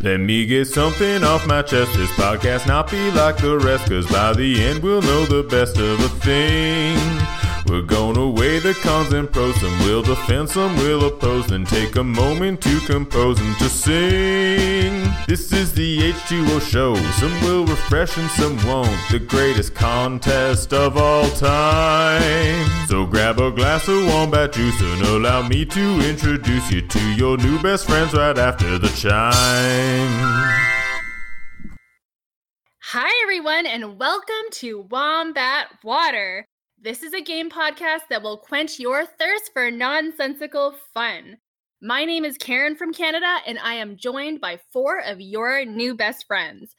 Let me get something off my chest. This podcast not be like the rest, cause by the end we'll know the best of a thing. We're gonna weigh the cons and pros, some will defend, some we'll oppose, then take a moment to compose and to sing. This is the H2O show, some will refresh and some won't. The greatest contest of all time. So grab a glass of wombat juice and allow me to introduce you to your new best friends right after the chime. Hi, everyone, and welcome to Wombat Water. This is a game podcast that will quench your thirst for nonsensical fun. My name is Karen from Canada, and I am joined by four of your new best friends.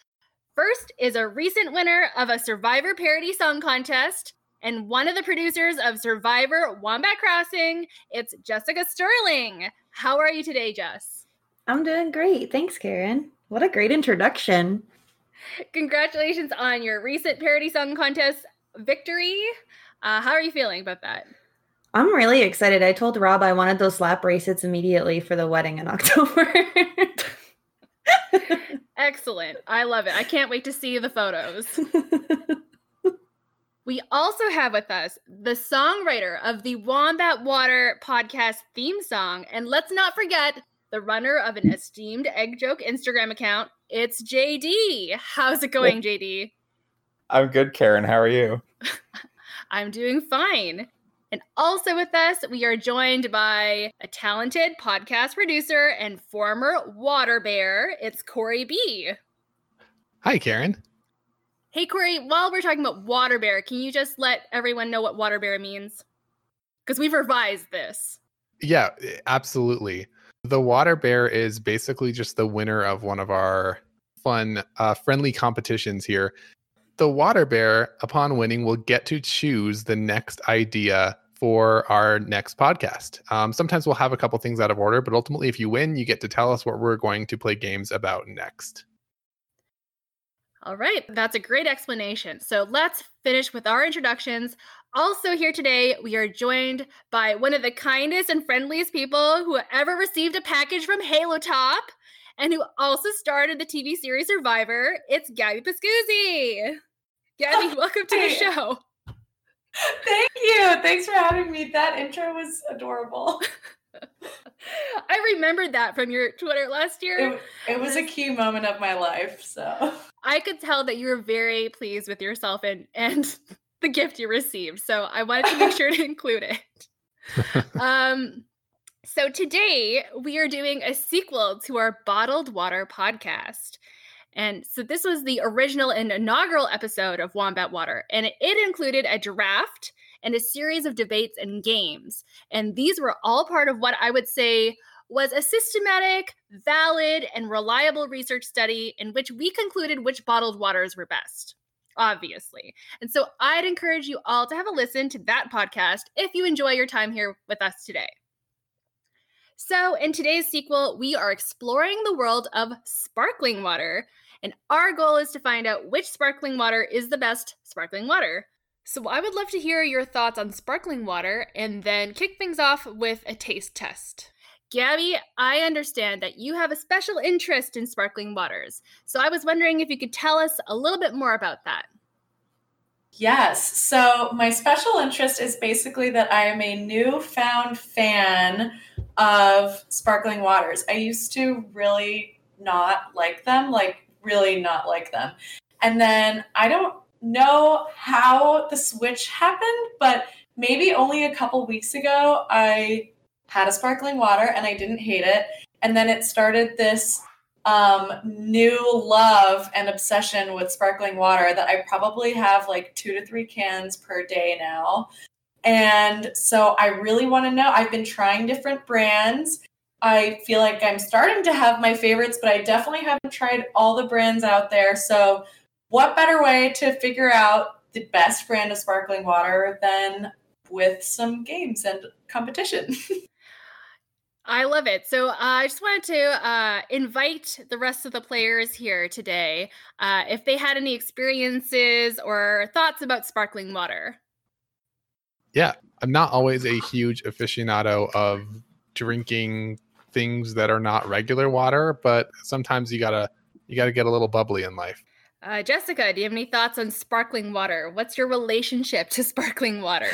First is a recent winner of a Survivor parody song contest and one of the producers of Survivor Wombat Crossing. It's Jessica Sterling. How are you today, Jess? I'm doing great. Thanks, Karen. What a great introduction. Congratulations on your recent parody song contest victory. Uh, how are you feeling about that? I'm really excited. I told Rob I wanted those lap bracelets immediately for the wedding in October. Excellent. I love it. I can't wait to see the photos. we also have with us the songwriter of the Wombat Water podcast theme song. And let's not forget the runner of an esteemed egg joke Instagram account. It's JD. How's it going, JD? I'm good, Karen. How are you? I'm doing fine. And also with us, we are joined by a talented podcast producer and former water bear. It's Corey B. Hi, Karen. Hey, Corey, while we're talking about water bear, can you just let everyone know what water bear means? Because we've revised this. Yeah, absolutely. The water bear is basically just the winner of one of our fun, uh, friendly competitions here the water bear, upon winning, will get to choose the next idea for our next podcast. Um, sometimes we'll have a couple things out of order, but ultimately, if you win, you get to tell us what we're going to play games about next. All right, that's a great explanation. So let's finish with our introductions. Also, here today, we are joined by one of the kindest and friendliest people who ever received a package from Halo Top and who also started the TV series Survivor. It's Gabby Pascuzzi. Gabby, welcome to the show. Thank you. Thanks for having me. That intro was adorable. I remembered that from your Twitter last year. It, it, was a key moment of my life. So I could tell that you were very pleased with yourself and and the gift you received. So I wanted to make sure to include it. Um, so today we are doing a sequel to our bottled water podcast. And so this was the original and inaugural episode of Wombat Water, and it, included a draft and a series of debates and games. And these were all part of what I would say was a systematic, valid, and reliable research study in which we concluded which bottled waters were best. Obviously. And so I'd encourage you all to have a listen to that podcast if you enjoy your time here with us today. So, in today's sequel, we are exploring the world of sparkling water, and our goal is to find out which sparkling water is the best sparkling water. So, I would love to hear your thoughts on sparkling water and then kick things off with a taste test. Gabby, I understand that you have a special interest in sparkling waters. So, I was wondering if you could tell us a little bit more about that. Yes. So, my special interest is basically that I am a newfound fan of sparkling waters. I used to really not like them, like really not like them. And then I don't know how the switch happened, but maybe only a couple weeks ago I had a sparkling water and I didn't hate it. And then it started this um, new love and obsession with sparkling water that I probably have like two to three cans per day now. And so I really want to know. I've been trying different brands. I feel like I'm starting to have my favorites, but I definitely haven't tried all the brands out there. So, what better way to figure out the best brand of sparkling water than with some games and competition? I love it. So uh, I just wanted to uh, invite the rest of the players here today uh, if they had any experiences or thoughts about sparkling water yeah, I'm not always a huge aficionado of drinking things that are not regular water, but sometimes you gotta you gotta get a little bubbly in life. Uh, Jessica, do you have any thoughts on sparkling water? What's your relationship to sparkling water?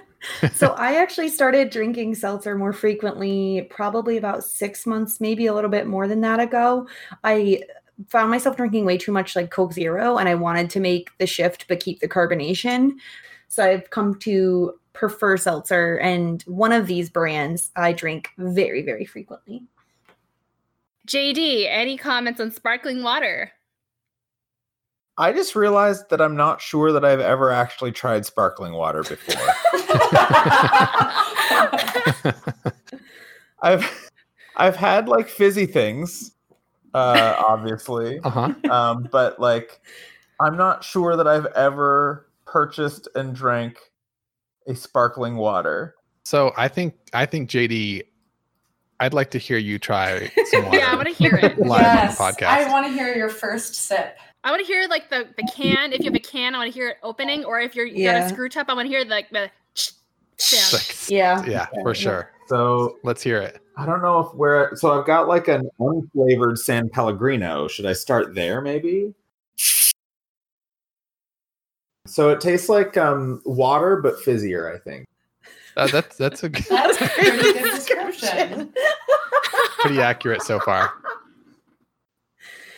so I actually started drinking seltzer more frequently, probably about six months, maybe a little bit more than that ago. I found myself drinking way too much like Coke Zero, and I wanted to make the shift but keep the carbonation. So I've come to prefer seltzer, and one of these brands I drink very, very frequently. JD, any comments on sparkling water? I just realized that I'm not sure that I've ever actually tried sparkling water before. I've I've had like fizzy things, uh, obviously, Uh-huh. um, but like I'm not sure that I've ever purchased and drank a sparkling water. So I think I think JD, I'd like to hear you try some water. Yeah, I want to hear it. Live yes, on the podcast. I want to hear your first sip. I want to hear like the the can. If you have a can, I want to hear it opening. Or if you're you got a screw top, I want to hear like the sound. Like, Yeah. yeah, for sure. So Let's hear it. I don't know if we're so I've got like an unflavored San Pellegrino. Should I start there maybe? So it tastes like um water but fizzier, I think. Uh, that's that's a good- That's a pretty good description. pretty accurate so far.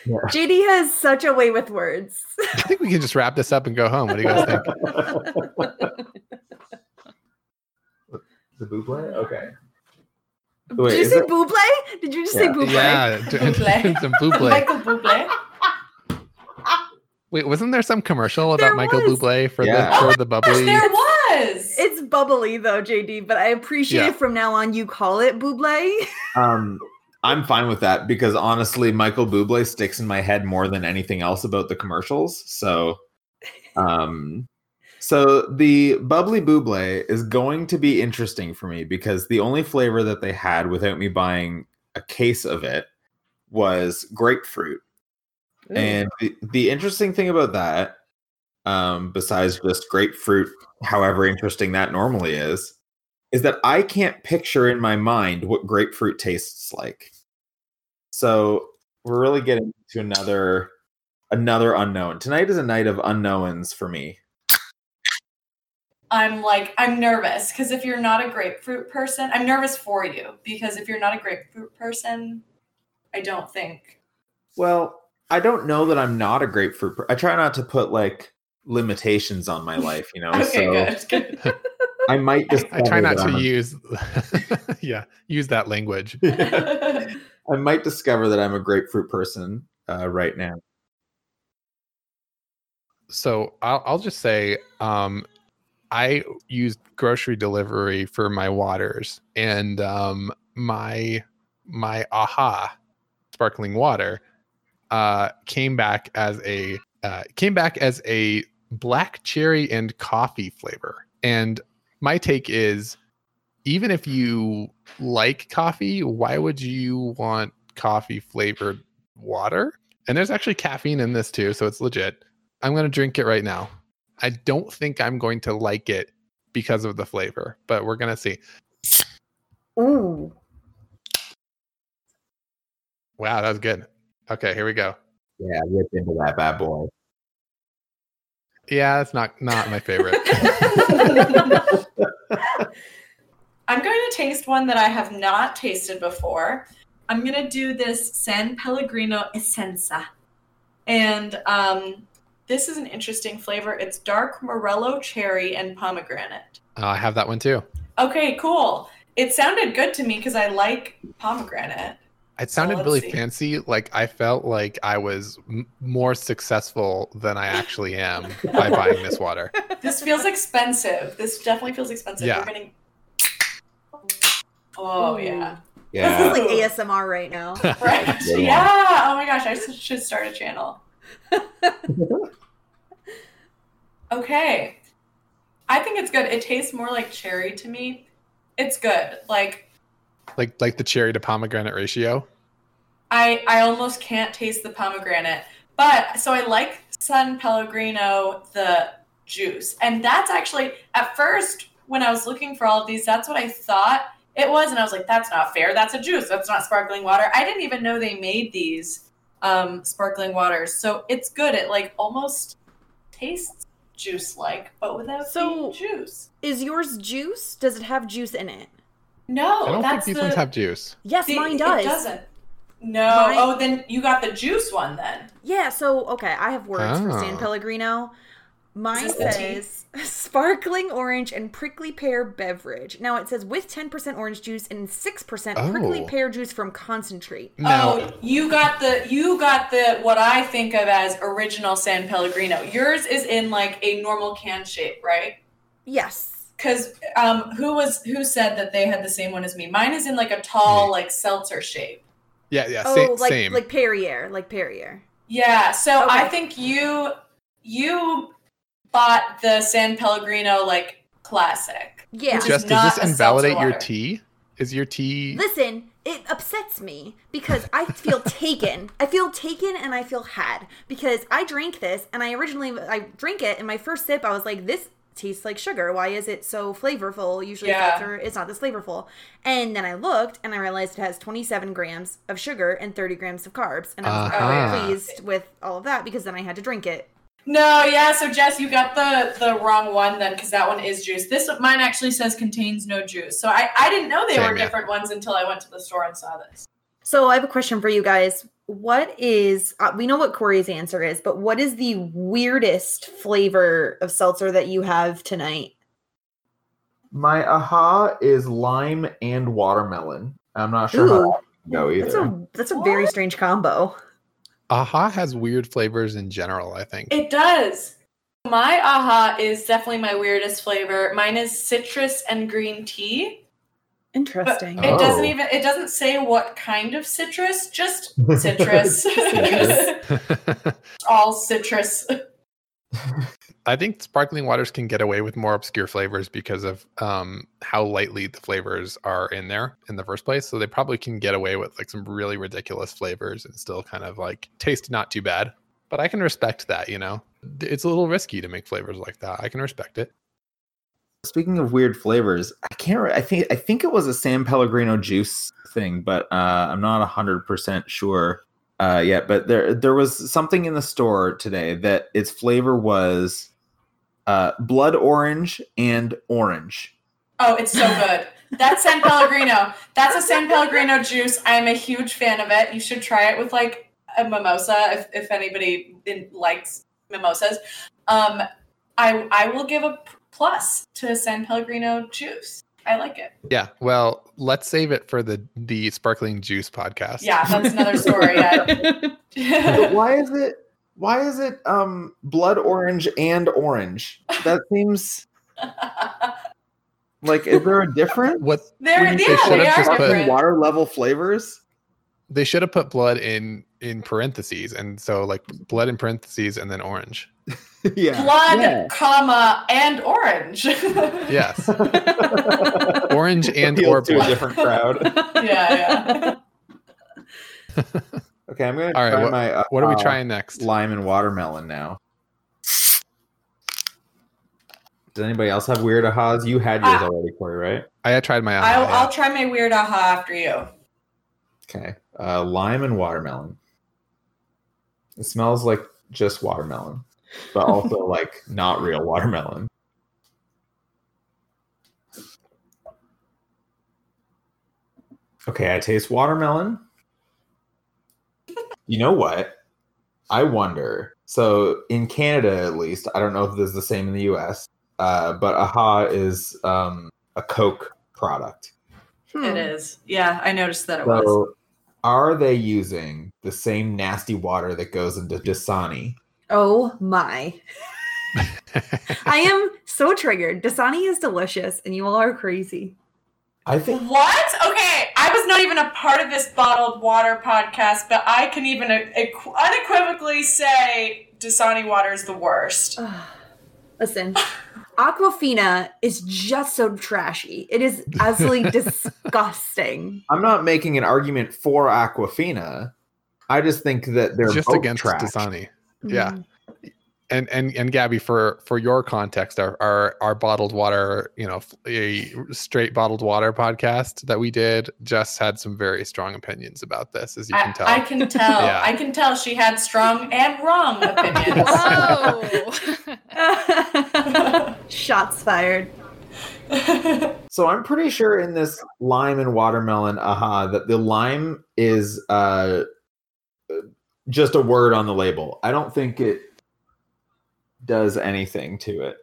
JD has such a way with words. I think we can just wrap this up and go home. What do you guys think? the buble? Okay. Did you say it- buble? Did you just say Yeah. buble? Yeah, Buble. some buble. Michael Bublé. Wait, wasn't there some commercial about There Michael was. Bublé for Yeah. the for the bubbly? There was. It's bubbly though, JD, but I appreciate Yeah. if from now on you call it buble. Um I'm fine with that because honestly, Michael Bublé sticks in my head more than anything else about the commercials. So, um, so the bubbly buble is going to be interesting for me because the only flavor that they had without me buying a case of it was grapefruit. And the, the interesting thing about that, um, besides just grapefruit, however interesting that normally is, is that I can't picture in my mind what grapefruit tastes like. So we're really getting to another another unknown. Tonight is a night of unknowns for me. I'm like, I'm nervous because if you're not a grapefruit person, I'm nervous for you because if you're not a grapefruit person, I don't think. Well, I don't know that I'm not a grapefruit. Per- I try not to put like limitations on my life, you know. Okay, so good. good. I might just. I try not to use yeah, use that language. I might discover that I'm a grapefruit person uh, right now. So I'll, I'll just say um, I used grocery delivery for my waters, and um, my my aha sparkling water uh, came back as a uh, came back as a black cherry and coffee flavor. And my take is, even if you like coffee, why would you want coffee flavored water? And there's actually caffeine in this too, so it's legit. I'm going to drink it right now. I don't think I'm going to like it because of the flavor, but we're going to see. Ooh. Wow, that was good. Okay, here we go. Yeah, rip into that bad boy. Yeah, that's not not my favorite. I'm going to taste one that I have not tasted before. I'm going to do this San Pellegrino Essenza. And um, this is an interesting flavor. It's dark morello cherry and pomegranate. Uh, I have that one too. Okay, cool. It sounded good to me because I like pomegranate. It sounded let's really see. fancy. Like I felt like I was m- more successful than I actually am by buying this water. This feels expensive. This definitely feels expensive. Yeah. We're getting. Oh Ooh. yeah. Yeah. This is like ASMR right now. Right. Yeah. Oh my gosh, I should start a channel. okay. I think it's good. It tastes more like cherry to me. It's good. Like like like the cherry to pomegranate ratio. I I almost can't taste the pomegranate. But so I like San Pellegrino the juice. And that's actually at first when I was looking for all of these, that's what I thought It was, and I was like, "That's not fair. That's a juice. That's not sparkling water." I didn't even know they made these um, sparkling waters, so it's good. It like almost tastes juice-like, but without So- being juice. Is yours juice? Does it have juice in it? No, I don't think that's these the, ones have juice. Yes, the- mine does. It doesn't. No. Mine- Oh, then you got the juice one then. Yeah, so okay, I have words for San Oh. Pellegrino. Mine Is this the tea? says sparkling orange and prickly pear beverage. Now it says with 10% orange juice and 6% prickly Oh. pear juice from concentrate. Now, oh, you got the you got the what I think of as original San Pellegrino. Yours is in like a normal can shape, right? Yes. Because um, who was who said that they had the same one as me? Mine is in like a tall Me. like seltzer shape. yeah, yeah, same, oh, like same. like Perrier, like Perrier. Yeah, so Okay. I think you you bought the San Pellegrino like classic. Yeah. Just does this invalidate your water. tea? Is your tea? Listen, it upsets me because I feel taken. I feel taken and I feel had because I drank this and I originally I drank it and my first sip I was like this tastes like sugar. Why is it so flavorful? Usually Yeah. seltzer is not this flavorful. And then I looked and I realized it has 27 grams of sugar and 30 grams of carbs and I was Uh-huh. very pleased with all of that because then I had to drink it. No, yeah. So Jess, you got the the wrong one then, because that one is juice. This mine actually says contains no juice. So I I didn't know they Same, were yeah. different ones until I went to the store and saw this. So I have a question for you guys. What is uh, we know what Corey's answer is, but what is the weirdest flavor of seltzer that you have tonight? My aha is lime and watermelon. I'm not sure how Ooh. that can go either. That's a that's a very strange combo. Aha has weird flavors in general. I think. It does. My aha is definitely my weirdest flavor. Mine is citrus and green tea. But Interesting. it doesn't Oh. even it doesn't say what kind of citrus, just citrus. Citrus. All citrus. I think sparkling waters can get away with more obscure flavors because of um, how lightly the flavors are in there in the first place. So they probably can get away with like some really ridiculous flavors and still kind of like taste not too bad. But I can respect that, you know. It's a little risky to make flavors like that. I can respect it. Speaking of weird flavors, I can't. I think I think it was a San Pellegrino juice thing, but uh, I'm not a hundred percent sure uh, yet. But there there was something in the store today that its flavor was uh, blood orange and orange. Oh, it's so good. That's San Pellegrino. That's a San Pellegrino juice. I'm a huge fan of it. You should try it with like a mimosa if, if anybody likes mimosas. Um, I I will give a plus to San Pellegrino juice. I like it. Yeah. Well, let's save it for the the sparkling juice podcast. Yeah, that's another story. But Yeah. why is it? Why is it um, blood orange and orange? That seems like is there a difference? What They're When you yeah, should they have are just put- different. water level flavors. They should have put blood in in parentheses, and so like blood in parentheses and then orange. yeah. Blood, Yeah. comma, and orange. Yes, orange and Appeal or to a different crowd. yeah, yeah. Okay, I'm gonna All right, try what- my. Uh, What are we uh, trying next? Lime and watermelon now. Does anybody else have weird ahas? You had yours Ah. already, Corey, right? I had tried my. I'll, aha, I'll try my weird aha after you. Okay. Uh, lime and watermelon. It smells like just watermelon, but also like not real watermelon. Okay, I taste watermelon. You know what? I wonder. So in Canada, at least, I don't know if this is the same in the U.S., uh, but AHA is um, a Coke product. Hmm. It is. Yeah, I noticed that it was. So, are they using the same nasty water that goes into Dasani? Oh my. I am so triggered. Dasani is delicious and you all are crazy. I think What? Okay, I was not even a part of this bottled water podcast, but I can even unequivocally say Dasani water is the worst. Listen, Aquafina is just so trashy. It is absolutely disgusting. I'm not making an argument for Aquafina. I just think that they're just both against trash. Dasani. Yeah. Mm. And and and Gabby, for for your context, our our, our bottled water, you know, a straight bottled water podcast that we did, just had some very strong opinions about this, as you can I, tell. I can tell. Yeah. I can tell she had strong and wrong opinions. Oh. Shots fired. So I'm pretty sure in this lime and watermelon aha that the lime is uh just a word on the label. I don't think it does anything to it.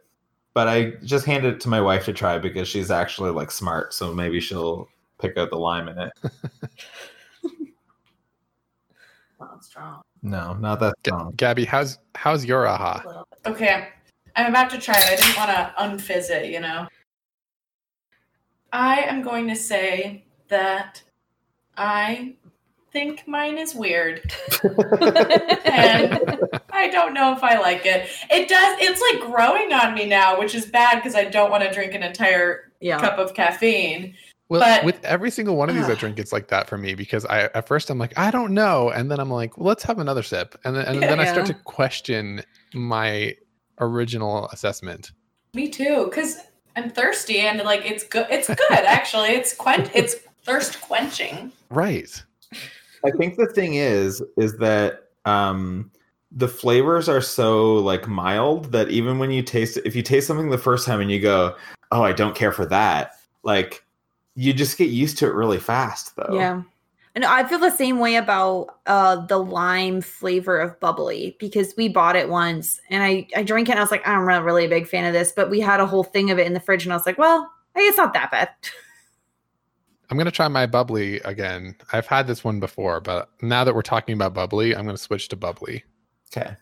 But I just handed it to my wife to try because she's actually like smart, so maybe she'll pick out the lime in it. Not strong. No, not that Ga- strong. Gabby, how's how's your aha? Okay, I'm about to try it. I didn't want to unfizz it, you know. I am going to say that I think mine is weird. and I don't know if I like it. It does. It's like growing on me now, which is bad because I don't want to drink an entire Yeah. cup of caffeine. Well, But- with every single one of these I drink, it's like that for me because I at first I'm like I don't know, and then I'm like, well, let's have another sip, and then and then I start to question my original assessment. Me too, because I'm thirsty and like it's good. It's good actually. It's quench. It's thirst quenching. Right. I think the thing is is that um the flavors are so like mild that even when you taste if you taste something the first time and you go, "Oh, I don't care for that." Like you just get used to it really fast though. Yeah. And I feel the same way about uh the lime flavor of bubbly because we bought it once and I I drank it and I was like, I'm not really a big fan of this, but we had a whole thing of it in the fridge and I was like, well, it's not that bad. I'm gonna try my bubbly again. I've had this one before, but now that we're talking about bubbly, I'm gonna switch to bubbly. Okay.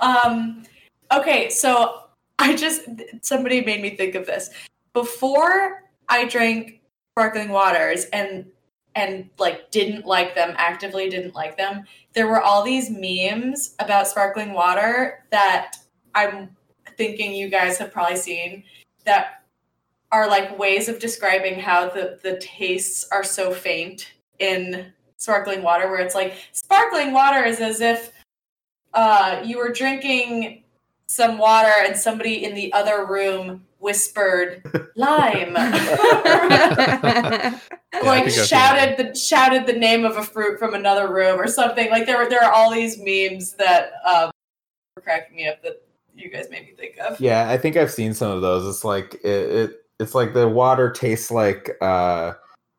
Um, okay, so I just somebody made me think of this. Before I drank sparkling waters and and like didn't like them, actively didn't like them, there were all these memes about sparkling water that I'm thinking you guys have probably seen that are like ways of describing how the the tastes are so faint in sparkling water where it's like sparkling water is as if uh, you were drinking some water and somebody in the other room whispered lime. I like think I've seen shouted the shouted the name of a fruit from another room or something. Like there were there are all these memes that um were cracking me up that you guys made me think of. Yeah, I think I've seen some of those. It's like it, it it's like the water tastes like uh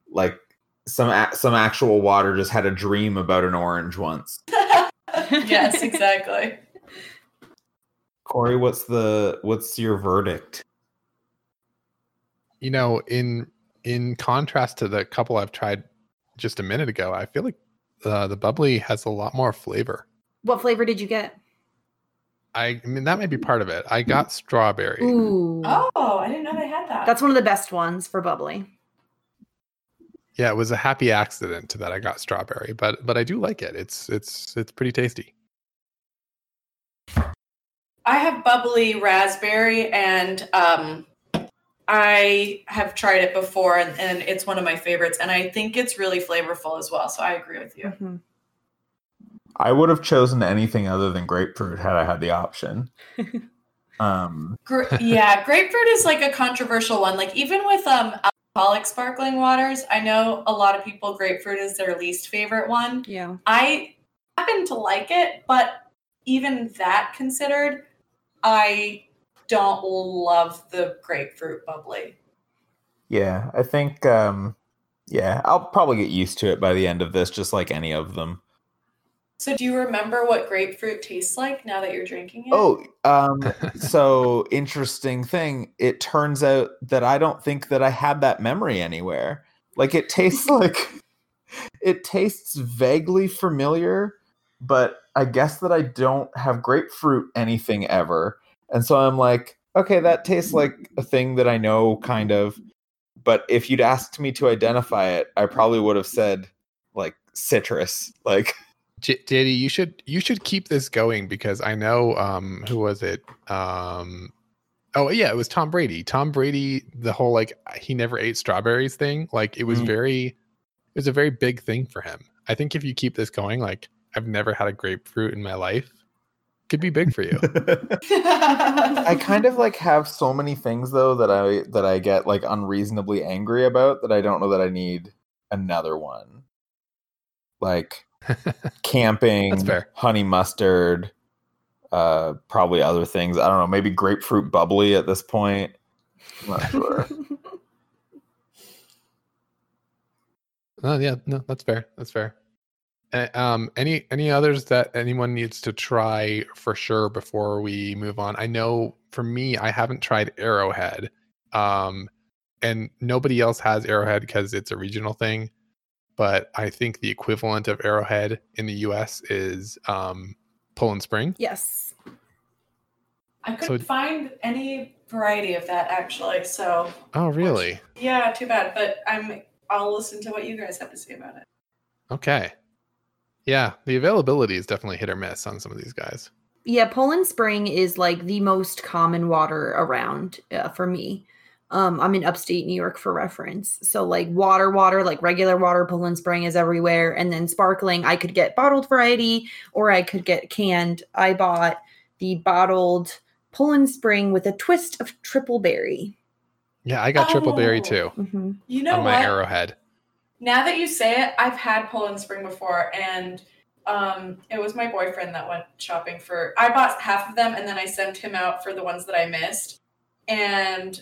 like some a- some actual water just had a dream about an orange once. yes exactly Corey, what's the what's your verdict? You know, in in contrast to the couple I've tried just a minute ago, I feel like uh, the bubbly has a lot more flavor. what flavor did you get? I, I mean, that may be part of it. I got strawberry. Ooh. oh i didn't know they had that That's one of the best ones for bubbly. Yeah, it was a happy accident that I got strawberry, but but I do like it. It's it's it's pretty tasty. I have bubbly raspberry and um I have tried it before and, and it's one of my favorites and I think it's really flavorful as well. So I agree with you. Mhm. I would have chosen anything other than grapefruit had I had the option. um Gra- yeah, grapefruit is like a controversial one. Like even with um alcoholic sparkling waters, I know a lot of people grapefruit is their least favorite one. Yeah. I happen to like it, but even that considered, I don't love the grapefruit bubbly. yeah, I think um yeah, I'll probably get used to it by the end of this just like any of them. So do you remember what grapefruit tastes like now that you're drinking it? Oh, um, so interesting thing. It turns out that I don't think that I had that memory anywhere. Like it tastes like it tastes vaguely familiar, but I guess that I don't have grapefruit anything ever. And so I'm like, okay, that tastes like a thing that I know kind of. But if you'd asked me to identify it, I probably would have said like citrus. Like JD, you should you should keep this going because I know um who was it? Um oh yeah, it was Tom Brady. Tom Brady, the whole like he never ate strawberries thing, like it was Mm. very it was a very big thing for him. I think if you keep this going, like I've never had a grapefruit in my life. Could be big for you. I kind of like have so many things though that I that I get like unreasonably angry about that I don't know that I need another one. Like camping, That's fair. honey mustard, uh probably other things. I don't know, maybe grapefruit bubbly at this point. I'm not sure. Oh yeah, no, that's fair. That's fair. Uh, um, any any others that anyone needs to try for sure before we move on? I know for me, I haven't tried Arrowhead, um, and nobody else has Arrowhead because it's a regional thing. But I think the equivalent of Arrowhead in the U.S. is um, Poland Spring. yes. I couldn't So- find any variety of that actually. So Oh, really? yeah, too bad. But I'm. I'll listen to what you guys have to say about it. Okay. Yeah, the availability is definitely hit or miss on some of these guys. Yeah, Poland Spring is like the most common water around uh, for me. Um, I'm in upstate New York for reference. So like water, water, like regular water, Poland Spring is everywhere, and then sparkling. I could get bottled variety, or I could get canned. I bought the bottled Poland Spring with a twist of triple berry. Yeah, I got triple berry Oh. too hmm You know on my what? Arrowhead. Now that you say it, I've had Poland Spring before, and um, it was my boyfriend that went shopping for. I bought half of them, and then I sent him out for the ones that I missed. And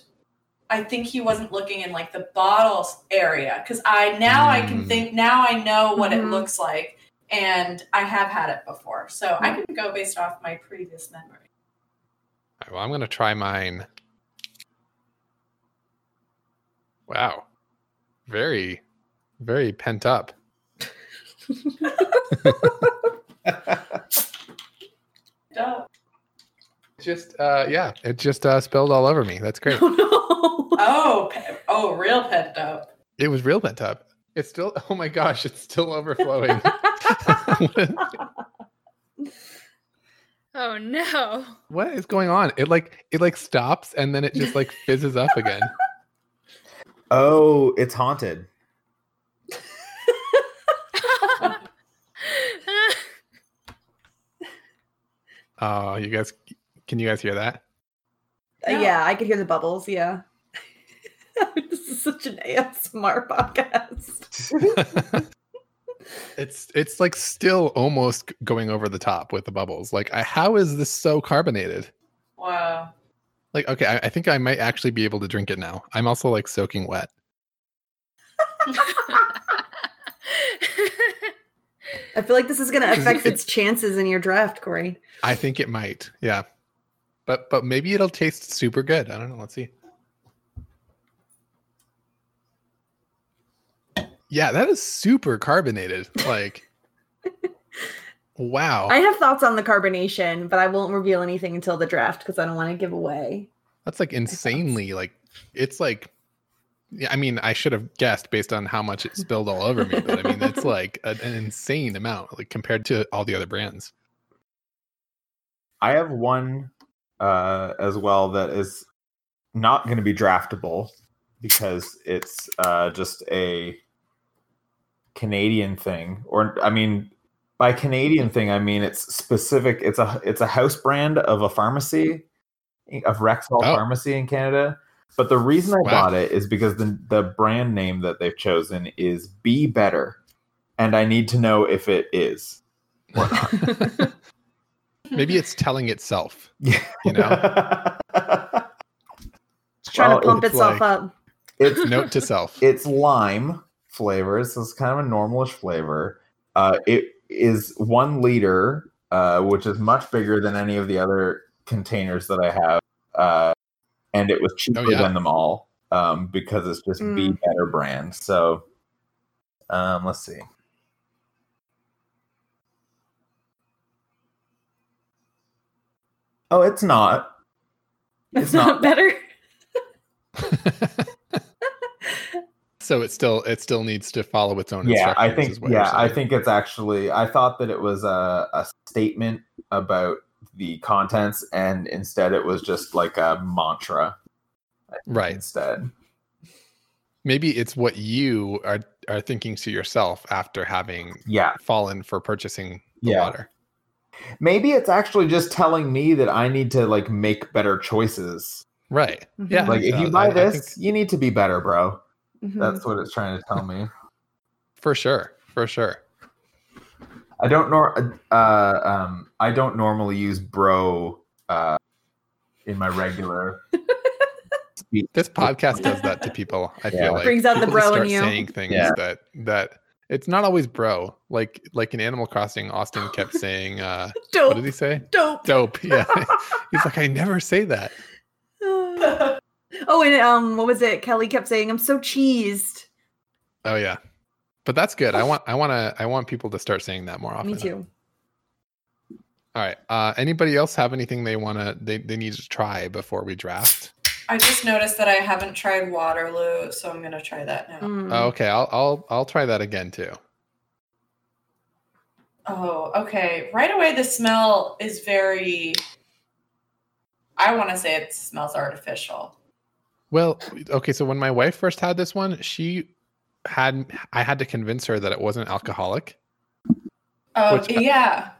I think he wasn't looking in like the bottles area because I now I can Mm. think now I know what it Mhm. looks like, and I have had it before, so I can go based off my previous memory. All right, well, I'm gonna try mine. Wow, very, very pent up. Duh. Just, uh, yeah, it just uh, spilled all over me. That's great. Oh no. Oh, pe- oh, real pent up. It was real pent up. It's still. Oh my gosh, it's still overflowing. Oh no. what is going on? It like it like stops and then it just like fizzes up again. oh, it's haunted. Oh, you guys, can you guys hear that? Uh, No. yeah, I could hear the bubbles. Yeah. this is such an ASMR podcast. it's it's like still almost going over the top with the bubbles. Like, I, how is this so carbonated? Wow. Like, okay, I, I think I might actually be able to drink it now. I'm also like soaking wet. I feel like this is going to affect its chances in your draft, Corey. I think it might. Yeah, but but maybe it'll taste super good. I don't know. Let's see. Yeah, that is super carbonated. Like, wow, I have thoughts on the carbonation, but I won't reveal anything until the draft because I don't want to give away. that's like insanely like it's like. Yeah, I mean, I should have guessed based on how much it spilled all over me, but I mean, it's like an, an insane amount, like compared to all the other brands. I have one uh, as well that is not going to be draftable because it's uh, just a Canadian thing, or I mean, by Canadian thing, I mean it's specific. It's a it's a house brand of a pharmacy of Rexall Oh. Pharmacy in Canada. But the reason I Wow. bought it is because the the brand name that they've chosen is Be Better, and I need to know if it is or not. Maybe it's telling itself. Yeah, You know? It's trying Well, to pump it's itself like- up. it's Note to self. it's lime flavor, so it's kind of a normalish flavor. Uh, it is one liter, uh, which is much bigger than any of the other containers that I have, uh, and it was cheaper Oh, yeah. than them all um, because it's just Be Mm. Better brand. So, um, let's see. Oh, it's not. It's It's not not- better. so it still it still needs to follow its own yeah i think is yeah i think it's actually i thought that it was a, a statement about the contents and instead it was just like a mantra right. instead Maybe it's what you are are thinking to yourself after having yeah fallen for purchasing the Yeah. water. Maybe it's actually just telling me that I need to like make better choices. Right. Mhm. Yeah. Like if uh, you buy I- I this, think you need to be better, bro. Mhm. That's what it's trying to tell me. for sure. For sure. I don't nor uh um I don't normally use bro uh in my regular speech. This podcast does that to people. I Yeah. feel like it Brings out the People bro in start you. saying things Yeah. that that it's not always bro. Like like in Animal Crossing, Austin kept saying, uh, dope. what did he say? Dope. Dope. Yeah. He's like, I never say that. oh, and um, what was it? Kelly kept saying, "I'm so cheesed." Oh yeah. But that's good. I want I want to I want people to start saying that more often. Me too. All right. Uh anybody else have anything they want to they, they need to try before we draft? I just noticed that I haven't tried Waterloo, so I'm gonna try that now. Mm. Oh, okay. I'll I'll I'll try that again too. Oh, okay. Right away, the smell is very. I want to say it smells artificial. Well, okay, so when my wife first had this one, she had I had to convince her that it wasn't alcoholic. Oh, Which- yeah.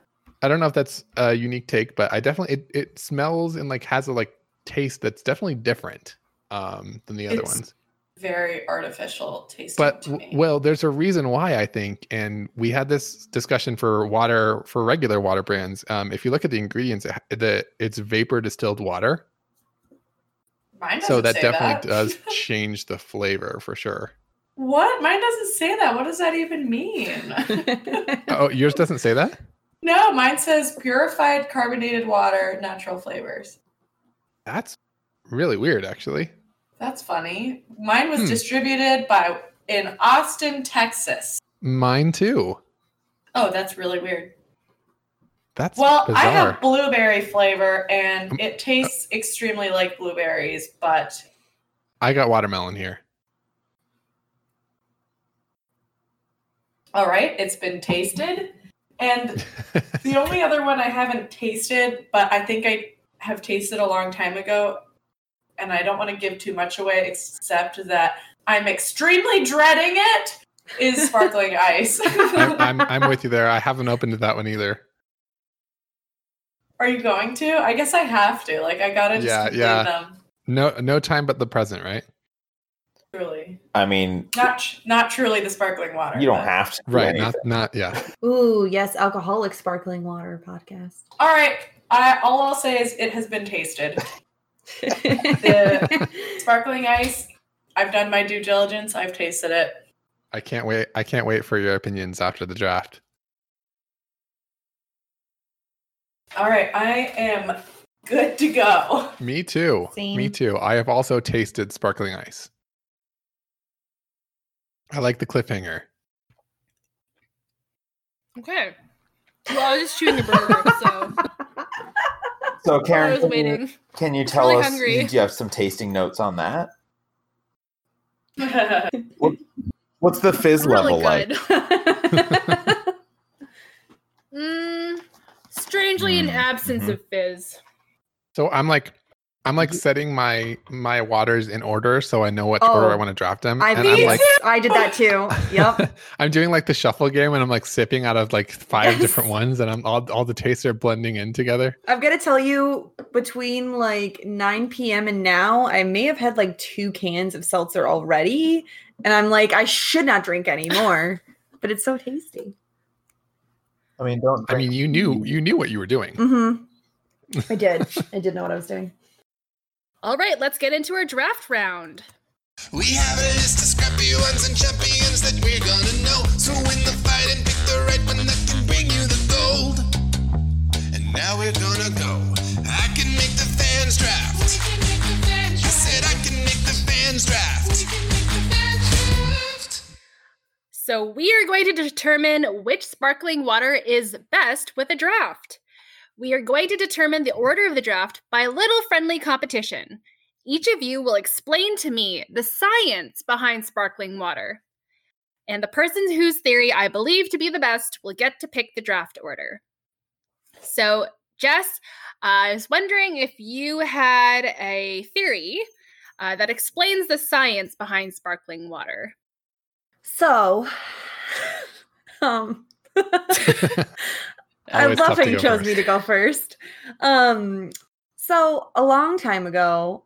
I don't know if that's a unique take, but I definitely it, it smells and like has a like taste that's definitely different um than the other It's ones. Very artificial taste. But to me. well, there's a reason why I think, and we had this discussion for water for regular water brands. Um, if you look at the ingredients, it, the it's vapor distilled water, Mine so doesn't that say definitely that. does change the flavor for sure. What? Mine doesn't say that. What does that even mean? Oh, yours doesn't say that. no, mine says purified carbonated water, natural flavors. That's really weird, actually. That's funny. Mine was Hmm. distributed by in Austin, Texas. Mine too. Oh, that's really weird. That's Well, bizarre. I have blueberry flavor and Um, it tastes extremely like blueberries, but I got watermelon here. all right, it's been tasted. And the only other one I haven't tasted, but I think I have tasted a long time ago, and I don't want to give too much away, except that I'm extremely dreading it, is sparkling ice. I'm, I'm I'm with you there. I haven't opened that one either. Are you going to? I guess I have to. Like, I gotta just Yeah, yeah. them. No no time but the present, right? Truly, I mean, not tr- not truly the sparkling water. you don't but- have to. Right. Not not yeah. Ooh, yes, alcoholic sparkling water podcast. All right. I, all I'll say is it has been tasted. The- Sparkling ice. I've done my due diligence. I've tasted it. I can't wait. I can't wait for your opinions after the draft. All right. I am good to go. Me too. Me too. I have also tasted sparkling ice. I like the cliffhanger. Okay. Well, I was just chewing a burger, so So while I Karen, was can you, waiting. can you tell really us? hungry. Do you have some tasting notes on that? What's the fizz Really level like? Mm, strangely, an Mm, absence mhm. of fizz. So I'm like I'm like setting my my waters in order so I know what order Oh, I want to draft them. I, and I'm like I did that too. Yep. I'm doing like the shuffle game and I'm like sipping out of like five different ones and I'm all all the tastes are blending in together. I've got to tell you, between like 9 p.m. and now, I may have had like two cans of seltzer already. And I'm like, I should not drink anymore, but it's so tasty. I mean, don't. I mean, you knew you knew what you were doing. Mm-hmm. I did. I did know what I was doing. All right, let's get into our draft round. We have a list of scrappy ones and champions that we're gonna know. So win the fight and pick the right one that can bring you the gold. And now we're gonna go. I can make the fans draft. I said I can make the fans draft. So, we are going to determine which sparkling water is best with a draft. We are going to determine the order of the draft by a little friendly competition. Each of you will explain to me the science behind sparkling water. And the person whose theory I believe to be the best will get to pick the draft order. So, Jess, I was wondering if you had a theory uh, that explains the science behind sparkling water. So, um, I love how you chose first. me to go first. Um, so a long time ago,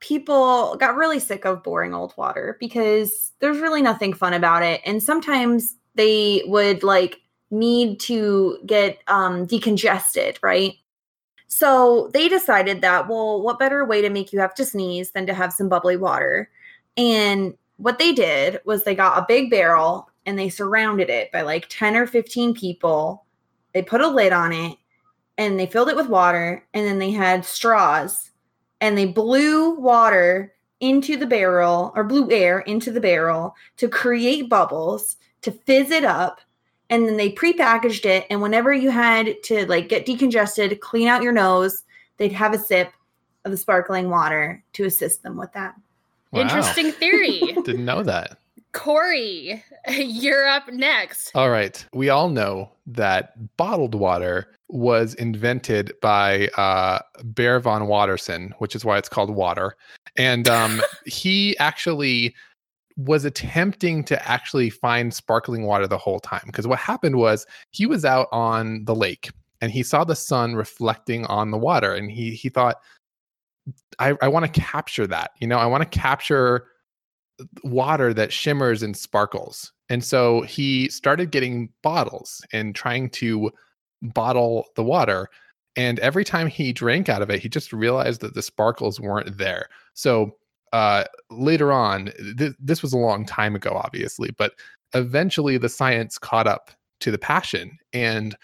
people got really sick of boring old water because there's really nothing fun about it, and sometimes they would like need to get um, decongested, right? So they decided that, well, what better way to make you have to sneeze than to have some bubbly water? And what they did was they got a big barrel and they surrounded it by like 10 or 15 people. They put a lid on it and they filled it with water and then they had straws and they blew water into the barrel or blew air into the barrel to create bubbles to fizz it up and then they prepackaged it and whenever you had to like get decongested clean out your nose they'd have a sip of the sparkling water to assist them with that Wow. Interesting theory. Didn't know that. Corey, you're up next. All right. We all know that bottled water was invented by uh, Bear von Watterson, which is why it's called water. And um, he actually was attempting to actually find sparkling water the whole time. Because what happened was he was out on the lake and he saw the sun reflecting on the water. And he, he thought, I, I want to capture that. You know, I want to capture water that shimmers and sparkles. And so he started getting bottles and trying to bottle the water. And every time he drank out of it, he just realized that the sparkles weren't there. So uh, later on, th- this was a long time ago, obviously, but eventually the science caught up to the passion. And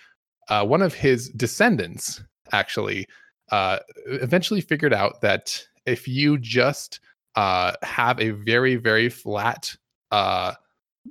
uh, one of his descendants actually uh, eventually figured out that if you just uh, have a very, very flat uh,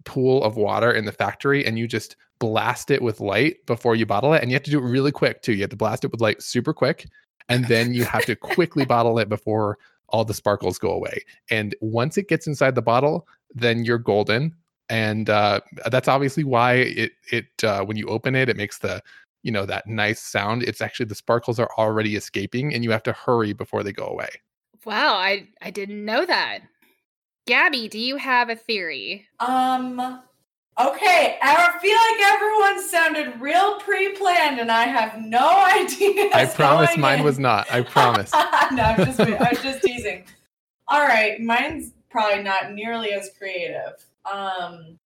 pool of water in the factory and you just blast it with light before you bottle it. And you have to do it really quick too. You have to blast it with light super quick. And then you have to quickly bottle it before all the sparkles go away. And once it gets inside the bottle, then you're golden. And uh, that's obviously why it it uh, when you open it, it makes the you know that nice sound. It's actually the sparkles are already escaping, and you have to hurry before they go away. Wow, I I didn't know that. Gabby, do you have a theory? Um. Okay, I feel like everyone sounded real pre-planned, and I have no idea. I promise mine was not. I promise. no, I'm just I'm just teasing. All right, mine's probably not nearly as creative. Um,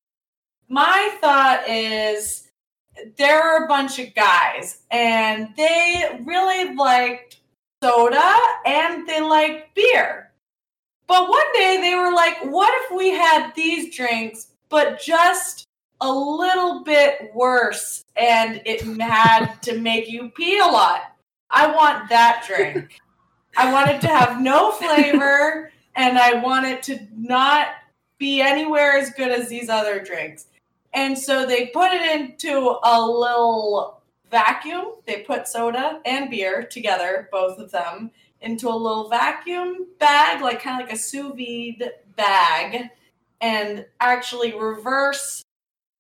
my thought is there are a bunch of guys, and they really liked soda and they like beer. But one day they were like, what if we had these drinks, but just a little bit worse and it had to make you pee a lot? I want that drink. I want it to have no flavor and I want it to not be anywhere as good as these other drinks. And so they put it into a little vacuum. They put soda and beer together, both of them, into a little vacuum bag, like kind of like a sous vide bag, and actually reverse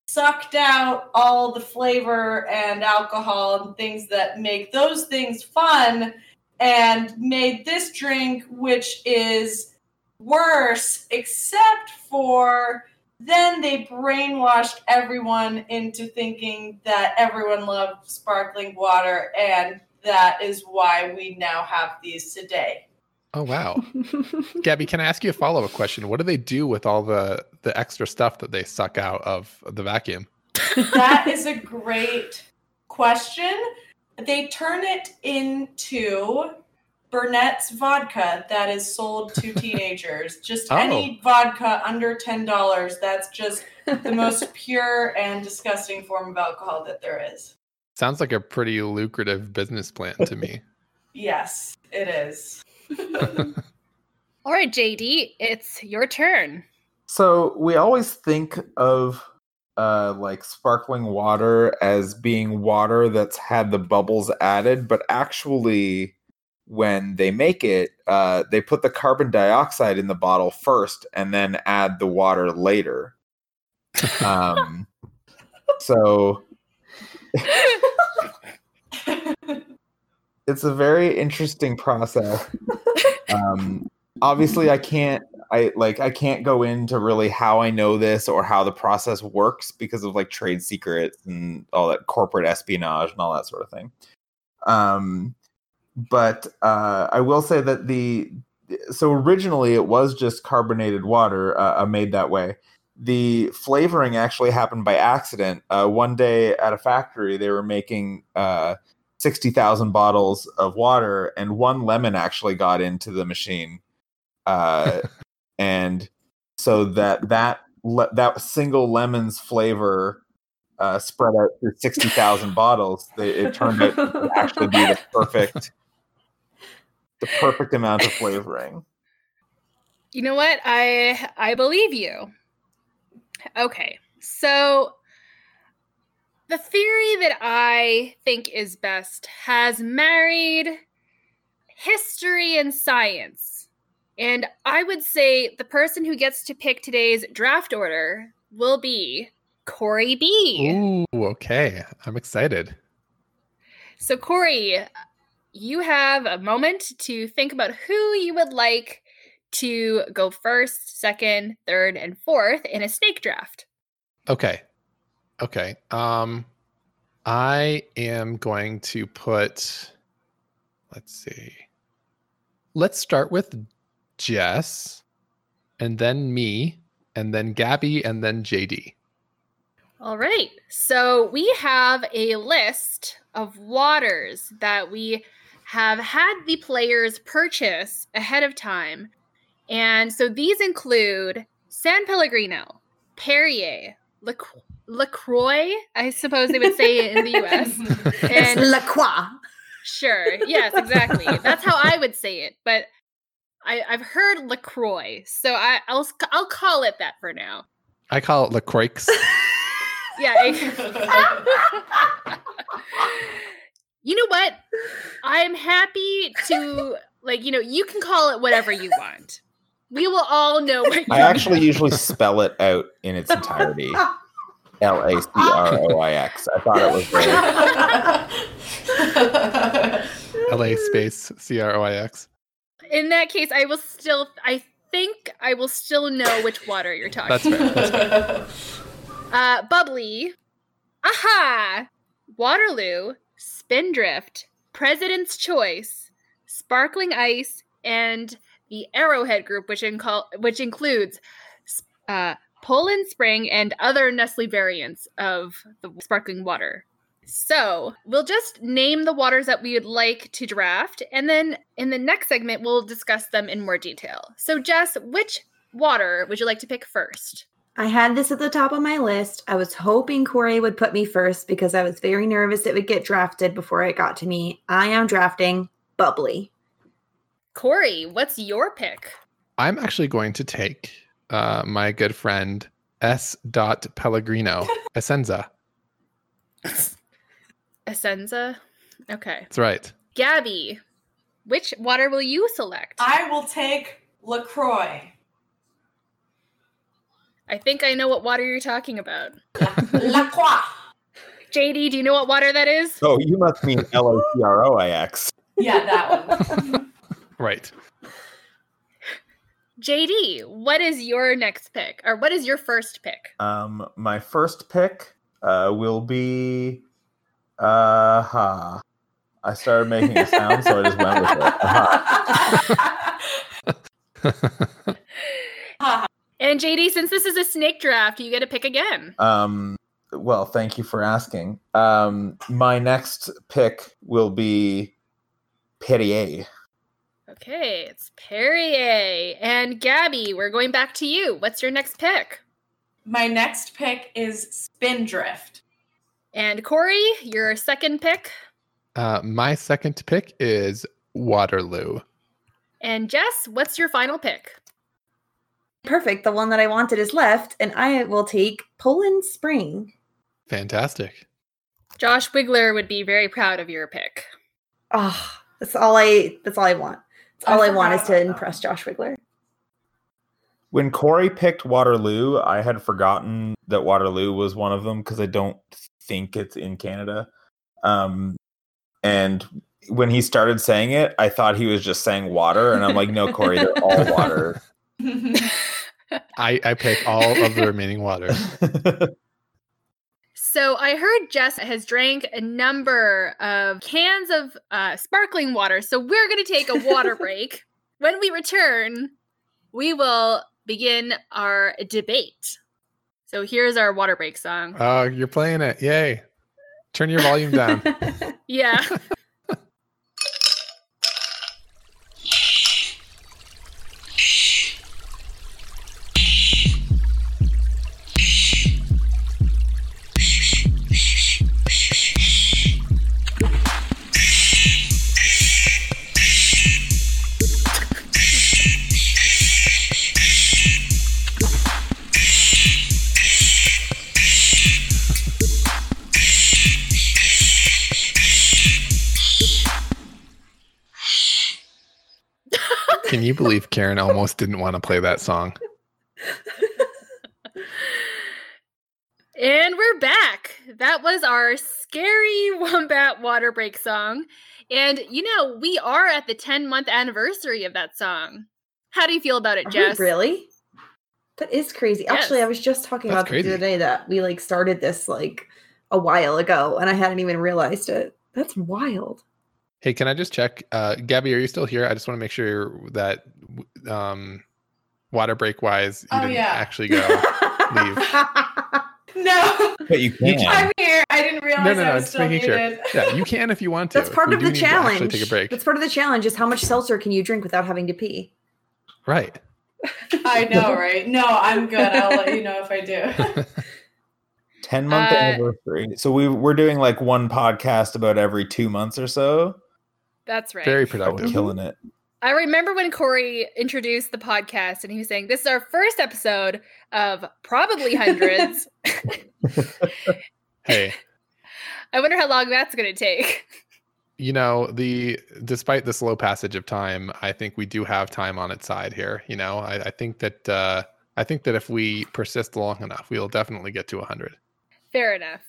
sucked out all the flavor and alcohol and things that make those things fun and made this drink, which is worse, except for then they brainwashed everyone into thinking that everyone loved sparkling water, and that is why we now have these today. Oh wow, Gabby, can I ask you a follow up question? What do they do with all the the extra stuff that they suck out of the vacuum? That is a great question. They turn it into Burnett's vodka that is sold to teenagers. Just Oh. any vodka under $10. That's just the most pure and disgusting form of alcohol that there is. Sounds like a pretty lucrative business plan to me. Yes, it is. All right, JD, it's your turn. So we always think of uh like sparkling water as being water that's had the bubbles added, but actually when they make it, uh they put the carbon dioxide in the bottle first and then add the water later. Um so it's a very interesting process. Um obviously I can't I like I can't go into really how I know this or how the process works because of like trade secrets and all that corporate espionage and all that sort of thing. Um but uh I will say that the so originally it was just carbonated water uh, uh, made that way. The flavoring actually happened by accident. Uh, one day at a factory, they were making uh, 60,000 bottles of water, and one lemon actually got into the machine uh, and so that that le- that single lemon's flavor uh, spread out through sixty thousand bottles. They, it turned out to actually be the perfect the perfect amount of flavoring. You know what? I I believe you. Okay. So the theory that I think is best has married history and science. And I would say the person who gets to pick today's draft order will be Corey B. Ooh, okay. I'm excited. So, Corey, you have a moment to think about who you would like to go first, second, third, and fourth in a snake draft. Okay. Okay. Um I am going to put let's see. Let's start with Jess and then me and then Gabby and then JD. All right. So we have a list of waters that we have had the players purchase ahead of time. And so these include San Pellegrino, Perrier, Lac- LaCroix, I suppose they would say it in the US. And La Croix. sure. Yes, exactly. That's how I would say it. But I, I've heard LaCroix. So I, I'll, I'll call it that for now. I call it LaCroix. Yeah. you know what? I'm happy to like, you know, you can call it whatever you want. We will all know what you I actually usually spell it out in its entirety. L A C R O I X. I thought it was very LA space C R O I X. In that case, I will still I think I will still know which water you're talking That's fair. That's fair. Uh bubbly. Aha! Waterloo, Spindrift, President's Choice, Sparkling Ice, and the Arrowhead group, which, inco- which includes uh, Poland Spring and other Nestle variants of the sparkling water. So we'll just name the waters that we would like to draft, and then in the next segment, we'll discuss them in more detail. So, Jess, which water would you like to pick first? I had this at the top of my list. I was hoping Corey would put me first because I was very nervous it would get drafted before it got to me. I am drafting Bubbly. Corey, what's your pick? I'm actually going to take uh, my good friend S. Dot Pellegrino Essenza. Essenza. Okay. That's right. Gabby, which water will you select? I will take LaCroix. I think I know what water you're talking about. La Croix. JD, do you know what water that is? Oh, you must mean L O C R O I X. Yeah, that one. Right. JD, what is your next pick? Or what is your first pick? Um, my first pick uh, will be uh ha. I started making a sound, so I just went with it. Aha. And JD, since this is a snake draft, you get to pick again. Um, well, thank you for asking. Um, my next pick will be Perrier. Okay, it's Perrier. And Gabby, we're going back to you. What's your next pick? My next pick is Spindrift. And Corey, your second pick. Uh, my second pick is Waterloo. And Jess, what's your final pick? Perfect. The one that I wanted is left, and I will take Poland Spring. Fantastic. Josh Wiggler would be very proud of your pick. Oh, that's all I. That's all I want. That's all I, want is to impress Josh Wiggler. When Corey picked Waterloo, I had forgotten that Waterloo was one of them because I don't think it's in Canada. Um, and when he started saying it, I thought he was just saying water, and I'm like, no, Corey, they're all water. I, I pick all of the remaining water. So I heard Jess has drank a number of cans of uh, sparkling water. So we're going to take a water break. When we return, we will begin our debate. So here's our water break song. Oh, you're playing it. Yay. Turn your volume down. Yeah. You believe Karen almost didn't want to play that song? And we're back. That was our scary wombat water break song. And you know, we are at the 10 month anniversary of that song. How do you feel about it, Are Jess? really? That is crazy. Actually, I was just talking That's about this the other day that we like started this like a while ago and I hadn't even realized it. That's wild. Hey, can I just check? Uh, Gabby, are you still here? I just want to make sure that um, water break wise, you Oh, didn't yeah. actually go. Leave. no, but you You can. I'm here. I didn't realize No, no, I was Just still making sure. Yeah, you can if you want to. That's part We of the need to challenge. Take a break. That's part of the challenge is how much seltzer can you drink without having to pee? Right. I know, right? No, I'm good. I'll let you know if I do. 10 month Uh, anniversary. So we we're doing like one podcast about every two months or so. That's right. Very we're productive. killing it. I remember when Corey introduced the podcast and he was saying, This is our first episode of probably hundreds. Hey, I wonder how long that's going to take. you know the despite the slow passage of time, I think we do have time on its side here. You know, I, I think that uh, I think that if we persist long enough, we'll definitely get to hundred. Fair enough.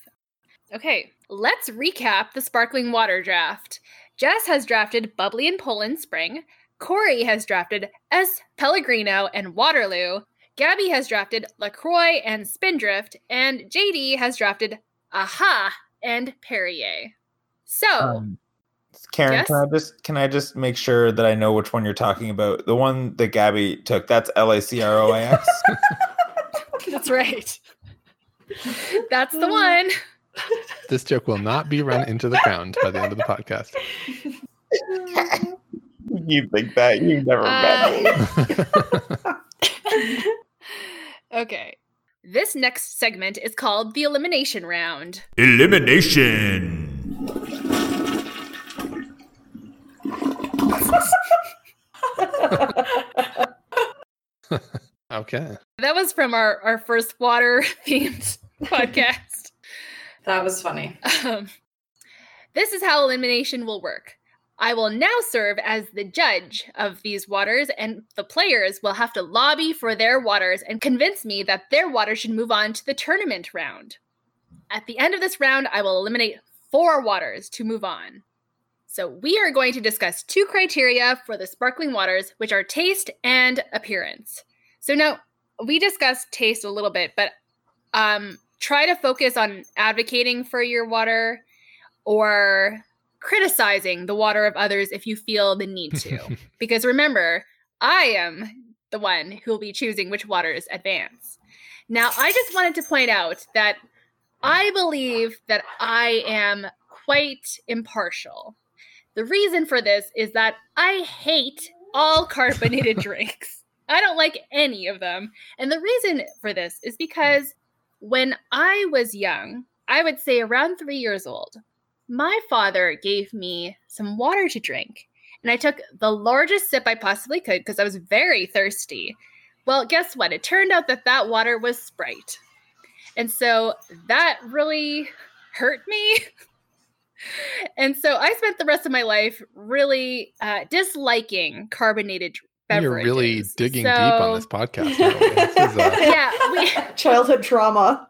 Okay, let's recap the sparkling water draft. Jess has drafted Bubbly and Poland Spring. Corey has drafted S. Pellegrino and Waterloo. Gabby has drafted LaCroix and Spindrift. And JD has drafted Aha and Perrier. So, Um, Karen, Yes? can I just can I just make sure that I know which one you're talking about? The one that Gabby took, that's L A C R O I X. that's right. That's the one. This joke will not be run into the ground by the end of the podcast. You think that you never met Uh, me. Okay. This next segment is called the elimination round. Elimination. okay. That was from our, our first water themed podcast. That was funny. Um, this is how elimination will work. I will now serve as the judge of these waters, and the players will have to lobby for their waters and convince me that their water should move on to the tournament round. At the end of this round, I will eliminate four waters to move on. So, we are going to discuss two criteria for the sparkling waters, which are taste and appearance. So, now we discussed taste a little bit, but um, try to focus on advocating for your water or criticizing the water of others if you feel the need to. because remember, I am the one who will be choosing which waters advance. Now, I just wanted to point out that I believe that I am quite impartial. The reason for this is that I hate all carbonated drinks. I don't like any of them. And the reason for this is because when I was young, I would say around three years old, my father gave me some water to drink. And I took the largest sip I possibly could because I was very thirsty. Well, guess what? It turned out that that water was Sprite. And so that really hurt me. and so I spent the rest of my life really uh, disliking carbonated beverages. You're really digging deep on this podcast. This is, uh, Yeah, we, Childhood trauma.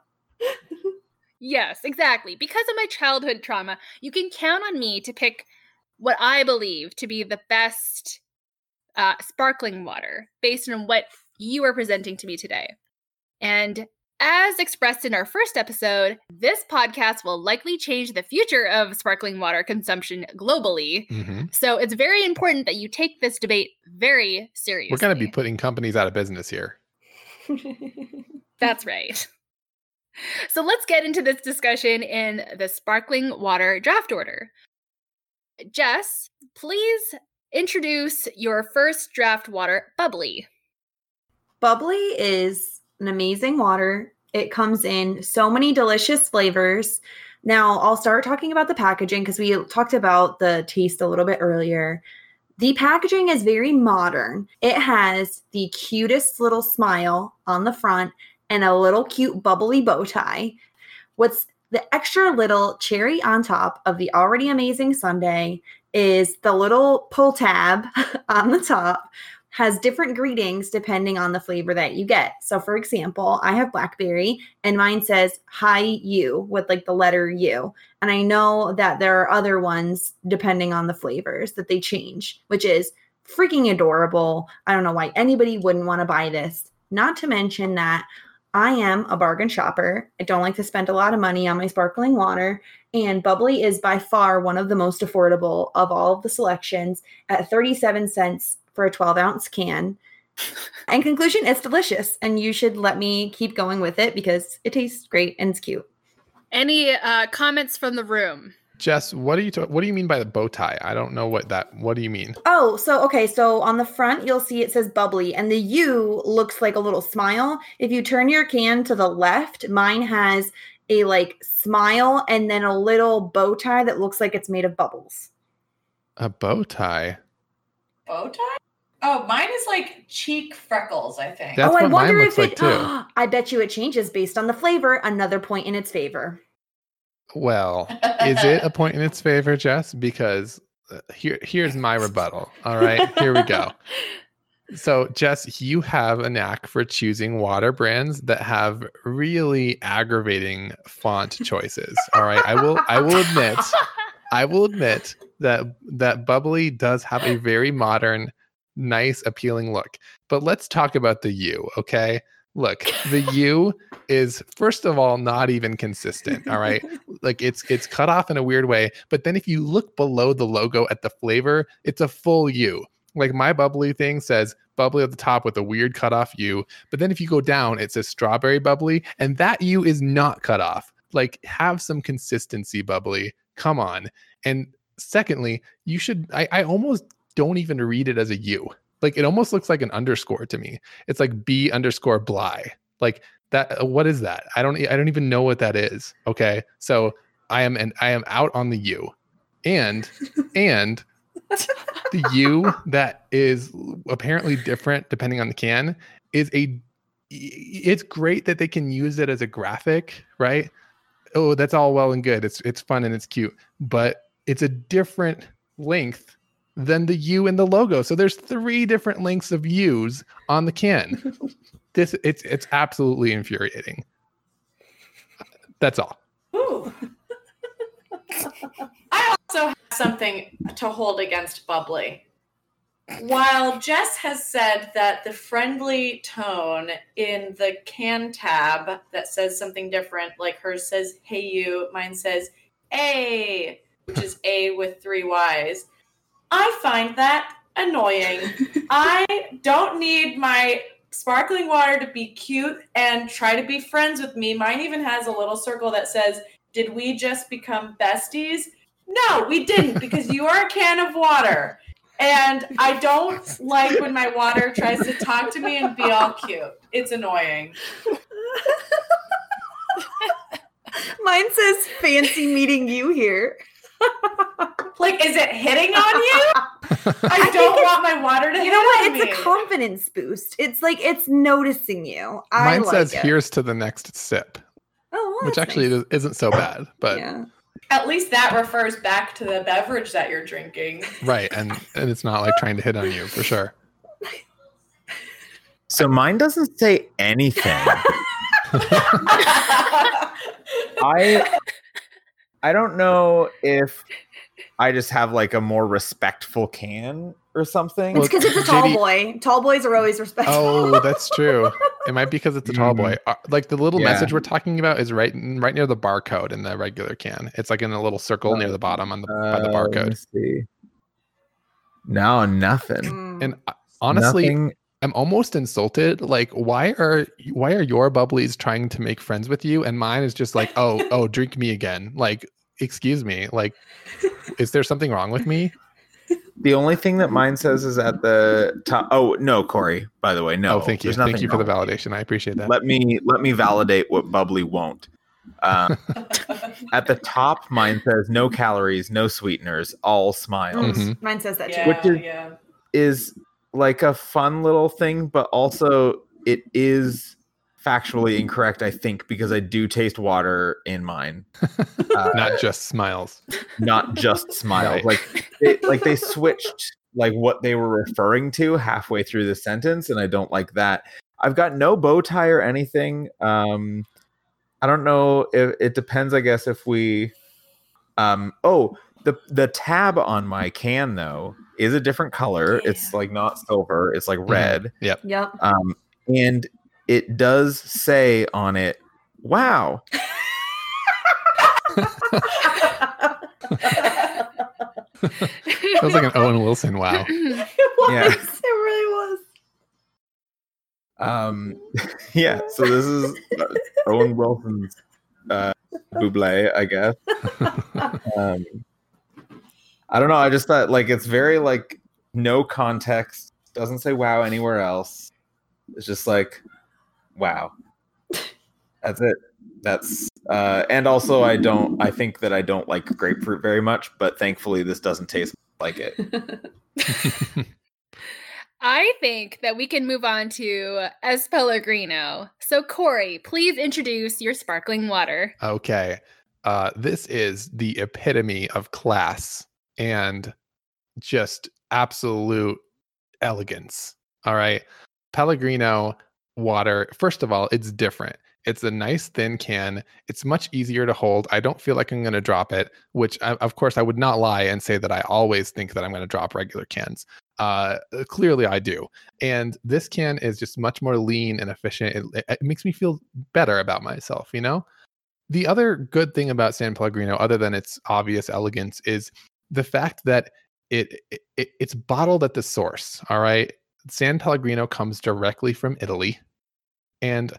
Yes, exactly. Because of my childhood trauma, you can count on me to pick what I believe to be the best uh, sparkling water based on what you are presenting to me today. And as expressed in our first episode, this podcast will likely change the future of sparkling water consumption globally. Mhm. So it's very important that you take this debate very seriously. We're going to be putting companies out of business here. That's right. So let's get into this discussion in the sparkling water draft order. Jess, please introduce your first draft water, bubbly. Bubbly is an amazing water. It comes in so many delicious flavors. Now, I'll start talking about the packaging because we talked about the taste a little bit earlier. The packaging is very modern. It has the cutest little smile on the front and a little cute bubbly bow tie. What's the extra little cherry on top of the already amazing sundae is the little pull tab on the top has different greetings depending on the flavor that you get. So, for example, I have blackberry and mine says hi you with like the letter U. And I know that there are other ones depending on the flavors that they change, which is freaking adorable. I don't know why anybody wouldn't want to buy this. Not to mention that I am a bargain shopper. I don't like to spend a lot of money on my sparkling water. And Bubbly is by far one of the most affordable of all of the selections at 37 cents for a 12 ounce can. In conclusion, it's delicious. And you should let me keep going with it because it tastes great and it's cute. Any uh, comments from the room? Jess, what do you ta- what do you mean by the bow tie? I don't know what that. What do you mean? Oh, so okay, so on the front you'll see it says bubbly and the U looks like a little smile. If you turn your can to the left, mine has a like smile and then a little bow tie that looks like it's made of bubbles. A bow tie. Bow tie? Oh, mine is like cheek freckles, I think. That's oh, I what mine wonder looks if like it too. I bet you it changes based on the flavor, another point in its favor. Well, is it a point in its favor, Jess? Because uh, here here's my rebuttal. All right, here we go. So, Jess, you have a knack for choosing water brands that have really aggravating font choices. All right, I will I will admit I will admit that that bubbly does have a very modern, nice, appealing look. But let's talk about the U, okay? Look, the U is first of all not even consistent, all right? Like it's it's cut off in a weird way, but then if you look below the logo at the flavor, it's a full U. Like my bubbly thing says bubbly at the top with a weird cut off U, but then if you go down, it says strawberry bubbly, and that U is not cut off. Like have some consistency, bubbly. Come on. And secondly, you should I, I almost don't even read it as a U. Like it almost looks like an underscore to me. It's like B underscore Bly. Like that. uh, What is that? I don't. I don't even know what that is. Okay, so I am and I am out on the U, and and the U that is apparently different depending on the can is a. It's great that they can use it as a graphic, right? Oh, that's all well and good. It's it's fun and it's cute, but it's a different length than the U in the logo. So there's three different lengths of U's on the can. this it's it's absolutely infuriating. That's all. Ooh. I also have something to hold against Bubbly. While Jess has said that the friendly tone in the can tab that says something different, like hers says hey you, mine says A, which is A with three Y's, I find that annoying. I don't need my sparkling water to be cute and try to be friends with me. Mine even has a little circle that says, Did we just become besties? No, we didn't because you are a can of water. And I don't like when my water tries to talk to me and be all cute. It's annoying. Mine says fancy meeting you here. Like, is it hitting on you? I think don't want my water to You hit know what? on It's me. a confidence boost. It's like it's noticing you. I Mine like says it. here's to the next sip, oh, well, which actually nice. is- isn't so bad, but yeah. At least that refers back to the beverage that you're drinking. right, and and it's not like trying to hit on you for sure. So mine doesn't say anything. I I don't know if I just have like a more respectful can or something. It's because it's a tall JD boy. Tall boys are always respectful. Oh, that's true. It might be because it's a tall boy. Uh, Like the little Yeah. message we're talking about is right right near the barcode in the regular can. It's like in a little circle near the bottom on the by the Uh, let me barcode. see. No, nothing. Mm. And uh, honestly, Nothing. I'm almost insulted. Like, why are why are your bubblies trying to make friends with you, and mine is just like, oh, oh, drink me again. Like, excuse me. Like, is there something wrong with me? The only thing that mine says is at the top. Oh no, Corey. By the way, no. oh, thank you, thank you for the validation. I appreciate that. Let me let me validate what bubbly won't. Um, at the top, mine says no calories, no sweeteners, all smiles. Mhm. Mine says that too. yeah, Which is- yeah. Is like a fun little thing, but also it is factually incorrect. I think because I do taste water in mine, uh, Not just smiles. not just smiles. Right. Like they, like they switched like what they were referring to halfway through the sentence, and I don't like that. I've got no bow tie or anything. Um, I don't know if it depends. I guess if we, um, oh, the the tab on my can though is a different color. It's like not silver. It's like red. Yeah. Yep. Um, and it does say on it, "Wow." Feels like an Owen Wilson. Wow. it was. Yeah. It really was. Um, yeah. So this is uh, Owen Wilson's uh, Bubbly, I guess. Um, I don't know. I just thought like it's very like no context. Doesn't say wow anywhere else. It's just like wow. That's it. That's uh, and also I don't. I think that I don't like grapefruit very much, but thankfully this doesn't taste like it. I think that we can move on to Es Pellegrino. So, Corey, please introduce your sparkling water. Okay. Uh, this is the epitome of class and just absolute elegance. All right. Pellegrino water, first of all, it's different. It's a nice thin can. It's much easier to hold. I don't feel like I'm going to drop it, which I, of course I would not lie and say that I always think that I'm going to drop regular cans. Uh, clearly I do. And this can is just much more lean and efficient. It, it makes me feel better about myself, you know? The other good thing about San Pellegrino, other than its obvious elegance, is the fact that it, it it's bottled at the source. All right, San Pellegrino comes directly from Italy, and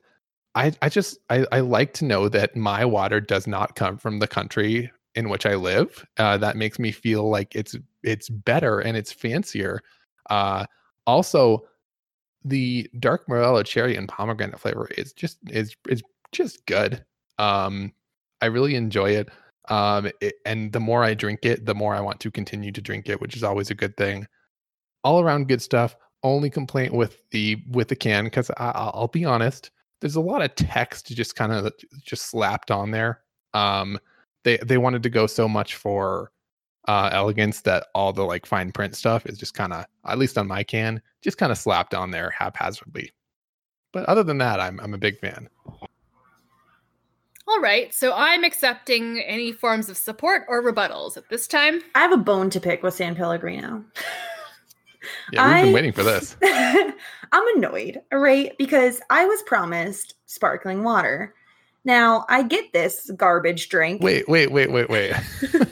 I I just I, I like to know that my water does not come from the country in which I live. Uh, that makes me feel like it's it's better and it's fancier. Uh, also, the dark morello cherry and pomegranate flavor is just is is just good. Um, I really enjoy it. Um, it, and the more I drink it, the more I want to continue to drink it, which is always a good thing. All around good stuff. Only complaint with the with the can because I'll be honest, there's a lot of text just kind of just slapped on there. Um, they they wanted to go so much for uh, elegance that all the like fine print stuff is just kind of, at least on my can, just kind of slapped on there haphazardly. But other than that, I'm I'm a big fan. All right, so I'm accepting any forms of support or rebuttals at this time. I have a bone to pick with San Pellegrino. Yeah, we've been waiting for this. I'm annoyed, right? Because I was promised sparkling water. Now I get this garbage drink. Wait, wait, wait, wait, wait.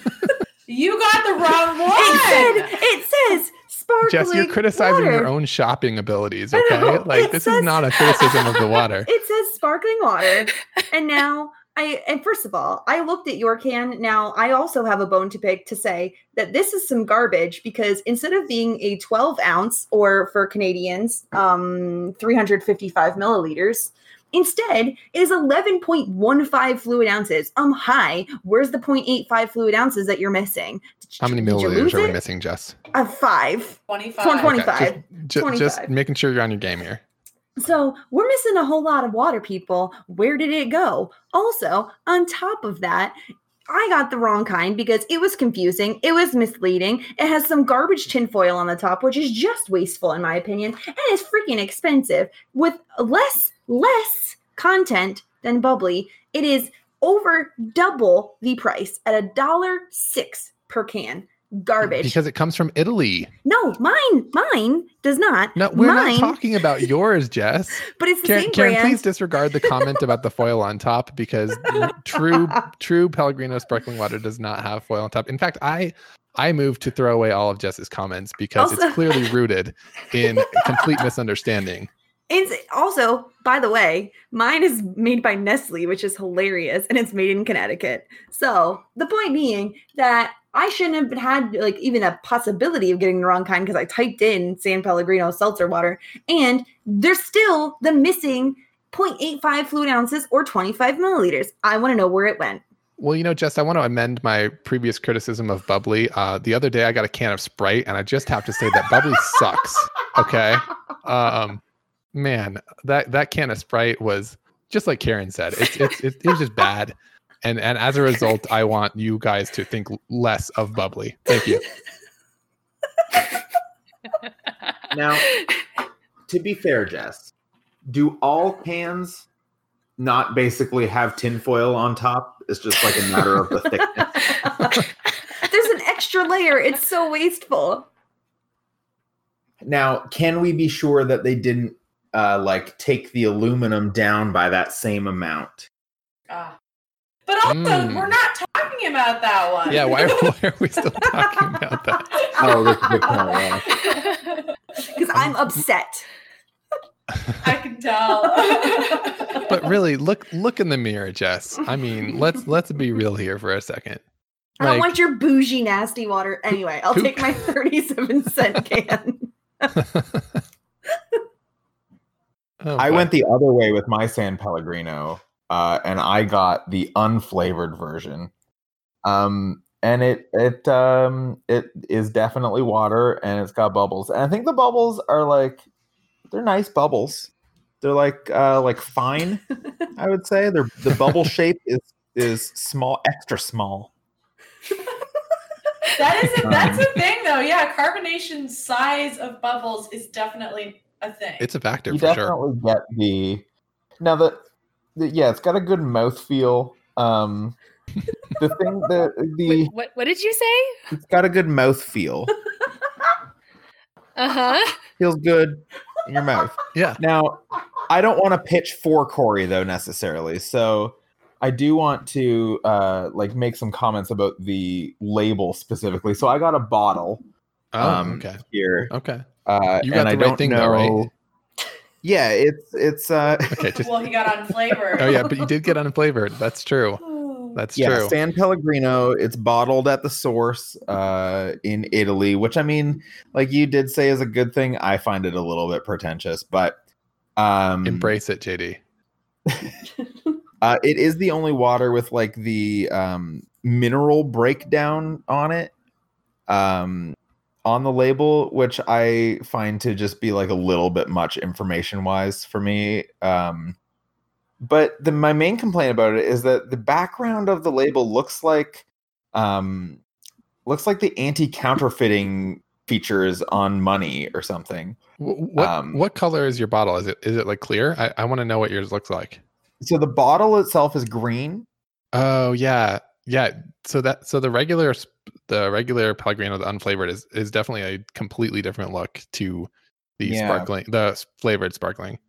You got the wrong It one. said it says sparkling. Jess, you're criticizing your own shopping abilities, okay? like it this says- is not a criticism of the water. It says sparkling water, and now I and first of all, I looked at your can. Now I also have a bone to pick to say that this is some garbage because instead of being a 12 ounce or for Canadians, um, 355 milliliters. Instead, it is 11.15 fluid ounces. Um, hi. Where's the 0.85 fluid ounces that you're missing? Did How many milliliters are we it? missing, Jess? Uh, five. 25. Twenty- twenty- Okay, 25. Just, ju- just making sure you're on your game here. So we're missing a whole lot of water, people. Where did it go? Also, on top of that, I got the wrong kind because it was confusing. It was misleading. It has some garbage tinfoil on the top, which is just wasteful, in my opinion, and it's freaking expensive. With less, less content than bubbly, it is over double the price at a dollar six per can. Garbage. Because it comes from Italy. no, mine, mine does not. No, we're mine, not talking about yours, Jess. but it's the Karen, same Karen please disregard the comment about the foil on top because true true Pellegrino sparkling water does not have foil on top. In fact, I I moved to throw away all of Jess's comments because Also- it's clearly rooted in complete misunderstanding. It's also, by the way, mine is made by Nestle, which is hilarious, and it's made in Connecticut. So the point being that I shouldn't have had like even a possibility of getting the wrong kind because I typed in San Pellegrino seltzer water, and there's still the missing 0.85 fluid ounces or 25 milliliters. I want to know where it went. Well, you know, Jess, I want to amend my previous criticism of bubbly. Uh, the other day, I got a can of Sprite, and I just have to say that bubbly sucks. Okay, um, man, that that can of Sprite was just like Karen said. It's it's it, it was just bad, and and as a result, I want you guys to think less of bubbly. Thank you. Now, to be fair, Jess, do all cans not basically have tinfoil on top? It's just like a matter of the thickness. There's an extra layer. It's so wasteful. Now, can we be sure that they didn't uh, like take the aluminum down by that same amount? Ah. But also, Mm. we're not talking about that one. Yeah, why, why are we still talking about that? Oh, that's a good point, yeah. Because I'm upset. I can tell. But really, look look in the mirror, Jess. I mean, let's let's be real here for a second. I don't want your bougie nasty water. Anyway, I'll Who- take my 37 cent can. Oh, I boy. went the other way with my San Pellegrino, uh, and I got the unflavored version. Um, and it it um it is definitely water, and it's got bubbles. And I think the bubbles are like they're nice bubbles. They're like uh like fine. I would say they're the bubble shape is is small, extra small. that is a, that's Um, a thing, though. Yeah, carbonation size of bubbles is definitely a thing. It's a factor you for sure. definitely get the now that the yeah it's got a good mouth feel um the thing that the Wait, what what did you say? it's got a good mouth feel Uh-huh. feels good in your mouth Yeah. now i don't want to pitch for corey though necessarily so i do want to uh like make some comments about the label specifically so i got a bottle Oh, um okay. here Okay. Uh You got and the i right don't thing know though, right? yeah it's it's uh Okay. Just well, he got on flavor. oh yeah, but you did get unflavored. That's true. That's yeah, true. San Pellegrino. It's bottled at the source uh, in Italy, which I mean, like you did say, is a good thing. I find it a little bit pretentious, but um, Embrace it, JD. Uh, it is the only water with like the um, mineral breakdown on it, um, on the label, which I find to just be like a little bit much information wise for me. Um, but the my main complaint about it is that the background of the label looks like um, looks like the anti counterfeiting features on money or something. What Um, what color is your bottle? Is it is it like clear? I, I want to know what yours looks like. So the bottle itself is green. Oh yeah, yeah. So that so the regular the regular Pellegrino, the unflavored, is is definitely a completely different look to the Yeah. sparkling, the flavored sparkling.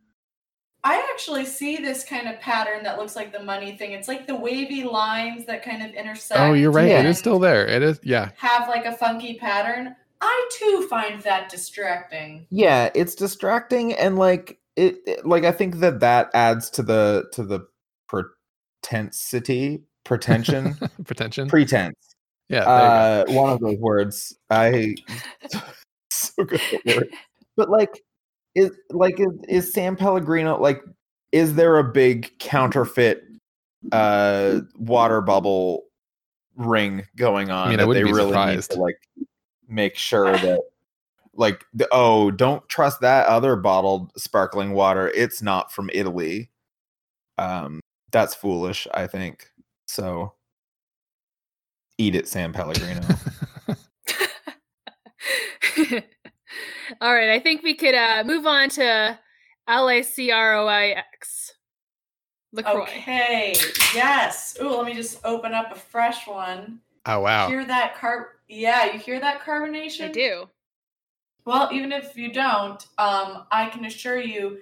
I actually see this kind of pattern that looks like the money thing. It's like the wavy lines that kind of intersect. Oh, you're right. it is still there. It is. Yeah. Have like a funky pattern. I too find that distracting. yeah it's distracting and like it, it- like i think that that adds to the to the pretensity pretension Pretension. pretense yeah. there you go. uh one of those words i so good word. but like is like is, is san pellegrino like is there a big counterfeit uh water bubble ring going on I mean, that they really surprised. need to like make sure that like the, oh don't trust that other bottled sparkling water it's not from italy um that's foolish i think so eat it san pellegrino All right, I think we could uh, move on to L A C R O I X. LaCroix. Okay. Yes. Ooh, let me just open up a fresh one. oh wow. Hear that car Yeah, you hear that carbonation? I do. Well, even if you don't, um, I can assure you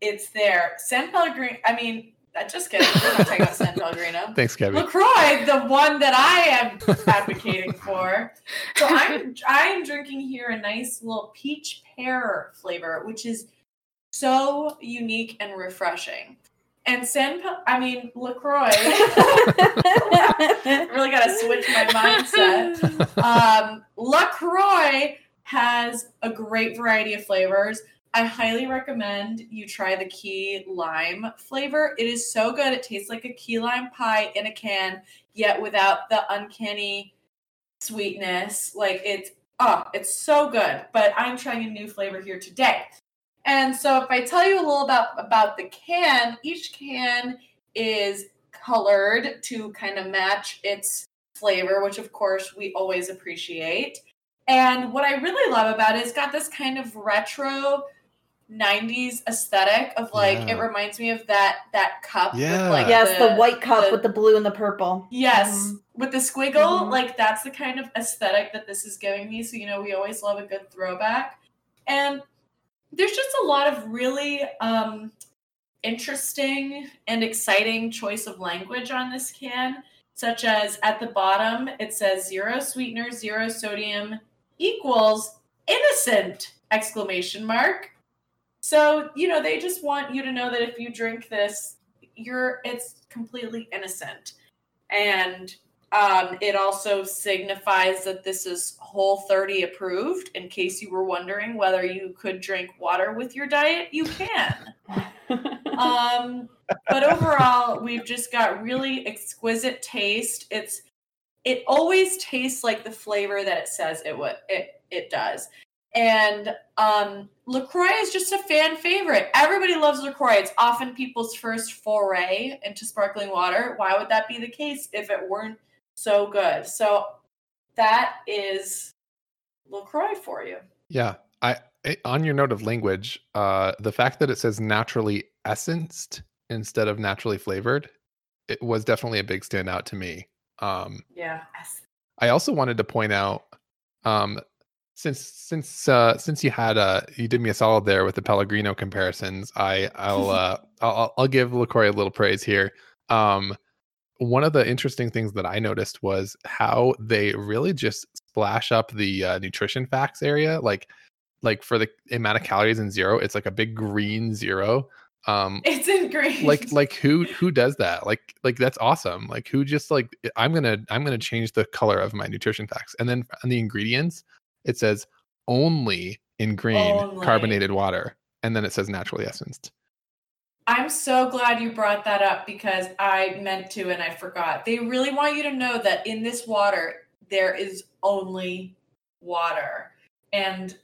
it's there. San Pellegrino, I mean, uh, just kidding. We're not talking about San Pellegrino. Thanks, Kevin. LaCroix, the one that I am advocating for. So I'm I'm drinking here a nice little peach pear flavor, which is so unique and refreshing. And San, I mean LaCroix. really got to switch my mindset. Um, LaCroix has a great variety of flavors. I highly recommend you try the key lime flavor. It is so good. It tastes like a key lime pie in a can, yet without the uncanny sweetness. Like it's oh, it's so good. But I'm trying a new flavor here today. And so if I tell you a little about about the can, each can is colored to kind of match its flavor, which of course we always appreciate. And what I really love about it's got this kind of retro 90s aesthetic of like Yeah. it reminds me of that that cup Yeah. with like yes, the, white cup the- with the blue and the purple. Yes, Mhm. with the squiggle, Mhm. like that's the kind of aesthetic that this is giving me. So, you know, we always love a good throwback. And there's just a lot of really um, interesting and exciting choice of language on this can, such as at the bottom, it says zero sweetener, zero sodium equals innocent exclamation mark. So, you know, they just want you to know that if you drink this, you're it's completely innocent. And um, it also signifies that this is whole 30 approved in case you were wondering whether you could drink water with your diet you can. Um, but overall we've just got really exquisite taste. It's it always tastes like the flavor that it says it would it it does. And um, LaCroix is just a fan favorite. Everybody loves LaCroix. It's often people's first foray into sparkling water. Why would that be the case if it weren't so good? So that is LaCroix for you. Yeah. I on your note of language, uh the fact that it says naturally essenced instead of naturally flavored, it was definitely a big standout to me. Um Yeah. I also wanted to point out um since since uh since you had uh you did me a solid there with the Pellegrino comparisons, I I'll uh I'll I'll- give LaCroix a little praise here. Um one of the interesting things that I noticed was how they really just splash up the uh, nutrition facts area. Like, like for the amount of calories in zero, it's like a big green zero. Um, It's in green. like, like who who does that? Like, like that's awesome. Like, who just like I'm gonna I'm gonna change the color of my nutrition facts, and then on the ingredients, it says only in green Only. carbonated water, and then it says naturally essenced. I'm so glad you brought that up because I meant to and I forgot. They really want you to know that in this water, there is only water. And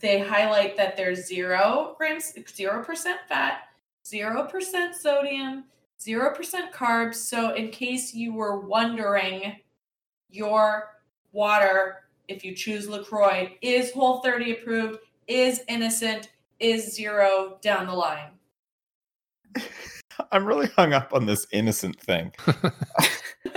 they highlight that there's zero grams, 0% fat, 0% sodium, 0% carbs. So, in case you were wondering, your water, if you choose LaCroix, is Whole 30 approved, is innocent, is zero down the line. I'm really hung up on this innocent thing.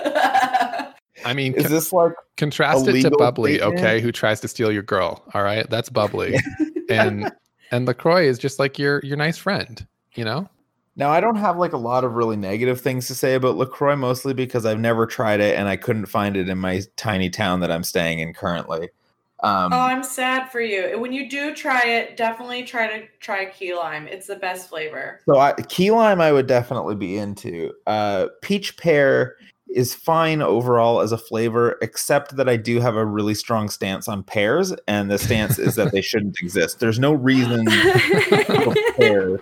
I mean, Is con- this like contrast it to bubbly, statement? okay? Who tries to steal your girl? All right, that's bubbly, and and Lacroix is just like your your nice friend, you know. Now I don't have like a lot of really negative things to say about LaCroix mostly because I've never tried it and I couldn't find it in my tiny town that I'm staying in currently. Um Oh, I'm sad for you. When you do try it, definitely try to try key lime. It's the best flavor. so I, key lime I would definitely be into. Uh peach pear is fine overall as a flavor except that I do have a really strong stance on pears and the stance is that they shouldn't exist. There's no reason for pear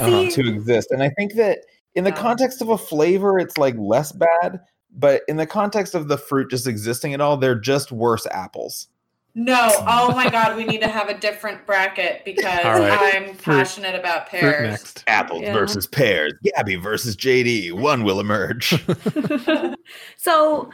Uh-huh. See, to exist. And I think that in the Yeah. context of a flavor, it's like less bad. But in the context of the fruit just existing at all, they're just worse apples. No, oh my god, we need to have a different bracket because All right. I'm Fruit- passionate about Fruit pears. next. Apples Yeah. versus pears. Gabby versus JD. One will emerge. so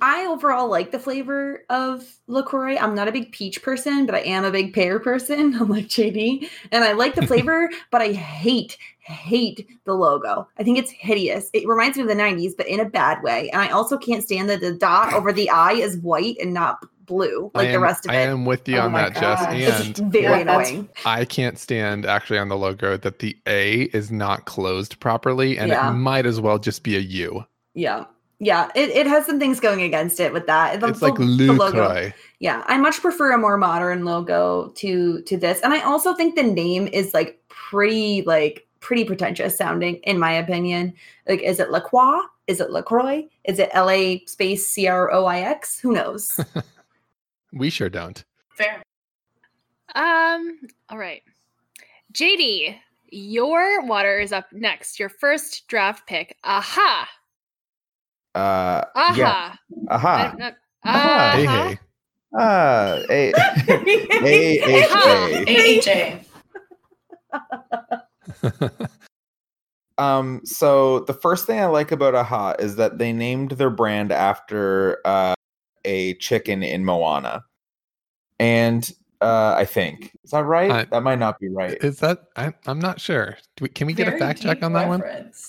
I overall like the flavor of LaCroix. I'm not a big peach person, but I am a big pear person. I'm like JD. And I like the flavor, but I hate, hate the logo. I think it's hideous. It reminds me of the 90s, but in a bad way. And I also can't stand that the dot over the eye is white and not blue like I the rest of it. I am with you Oh on that, Jess. gosh. It's very annoying. I can't stand actually on the logo that the A is not closed properly, and Yeah. it might as well just be a U. Yeah. Yeah. It, it has some things going against it with that. The- it's like the- the logo. Yeah, I much prefer a more modern logo to to this, and I also think the name is like pretty like pretty pretentious sounding in my opinion. Like, is it Lacroix? Is it Lacroix? Is it L A space C R O I X? Who knows? We sure don't. Fair. Um, all right. JD, your water is up next. Your first draft pick. Aha. Uh, Aha. yeah. Aha. don't know. Aha. Hey, Uh-huh. hey. Ah, A A H A. AHA. Um, so the first thing I like about Aha is that they named their brand after uh, a chicken in Moana, and uh, I think is that right? I- that might not be right. Is that? I, I'm not sure. Do we, can we get a fact check on that one?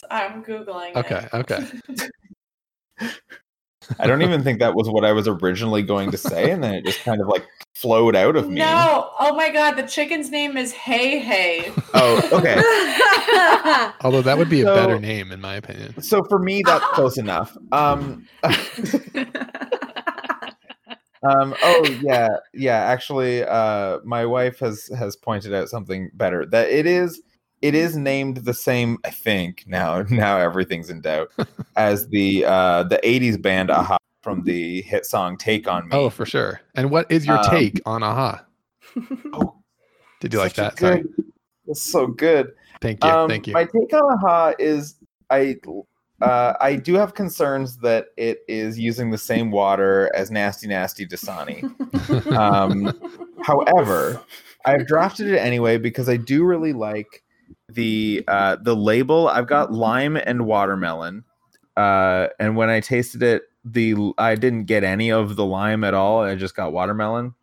I'm googling. Okay, it. okay. I don't even think that was what I was originally going to say, and then it just kind of like flowed out of me. No! Oh my god, the chicken's name is Heihei. Oh, okay. Although that would be a better name, in my opinion. So for me, that's close enough. Um, um, oh yeah, yeah. Actually, uh, my wife has has pointed out something better that it is it is named the same. I think now now everything's in doubt as the uh, the '80s band Aha from the hit song "Take on Me." Oh, for sure. And what is your Um, take on Aha? Oh, Did you like such a that? Sorry. good- That's so good. Thank you. Um, Thank you. My take on Aha is I uh, I do have concerns that it is using the same water as Nasty Nasty Dasani. Um, However, I've drafted it anyway because I do really like the uh, the label. I've got lime and watermelon, uh, and when I tasted it, the I didn't get any of the lime at all. I just got watermelon.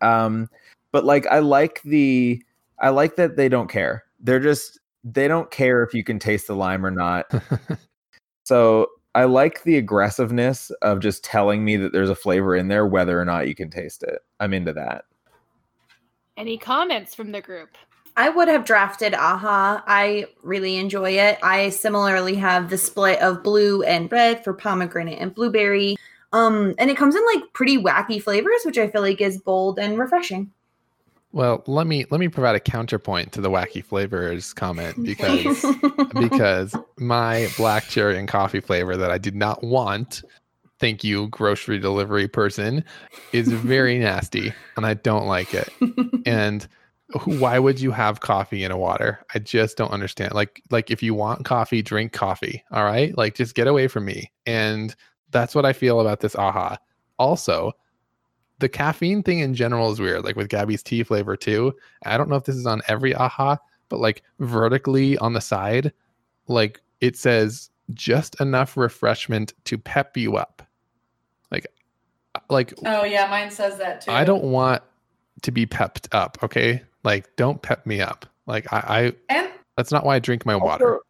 Um, but like I like the I like that they don't care. They're just they don't care if you can taste the lime or not. So I like the aggressiveness of just telling me that there's a flavor in there, whether or not you can taste it. I'm into that. Any comments from the group? I would have drafted Aha. I really enjoy it. I similarly have the split of blue and red for pomegranate and blueberry. Um, and it comes in like pretty wacky flavors, which I feel like is bold and refreshing. Well, let me let me provide a counterpoint to the wacky flavors comment because because my black cherry and coffee flavor that I did not want, thank you grocery delivery person, is very nasty and I don't like it. And why would you have coffee in a water? I just don't understand. Like like if you want coffee, drink coffee, all right? Like just get away from me. And that's what I feel about this aha. Also, the caffeine thing in general is weird, like with Gabby's tea flavor too. I don't know if this is on every aha, but like vertically on the side, like it says just enough refreshment to pep you up. Like, uh, like Oh yeah, mine says that too. I don't want to be pepped up. Okay, like don't pep me up. Like I, I And that's not why I drink my water.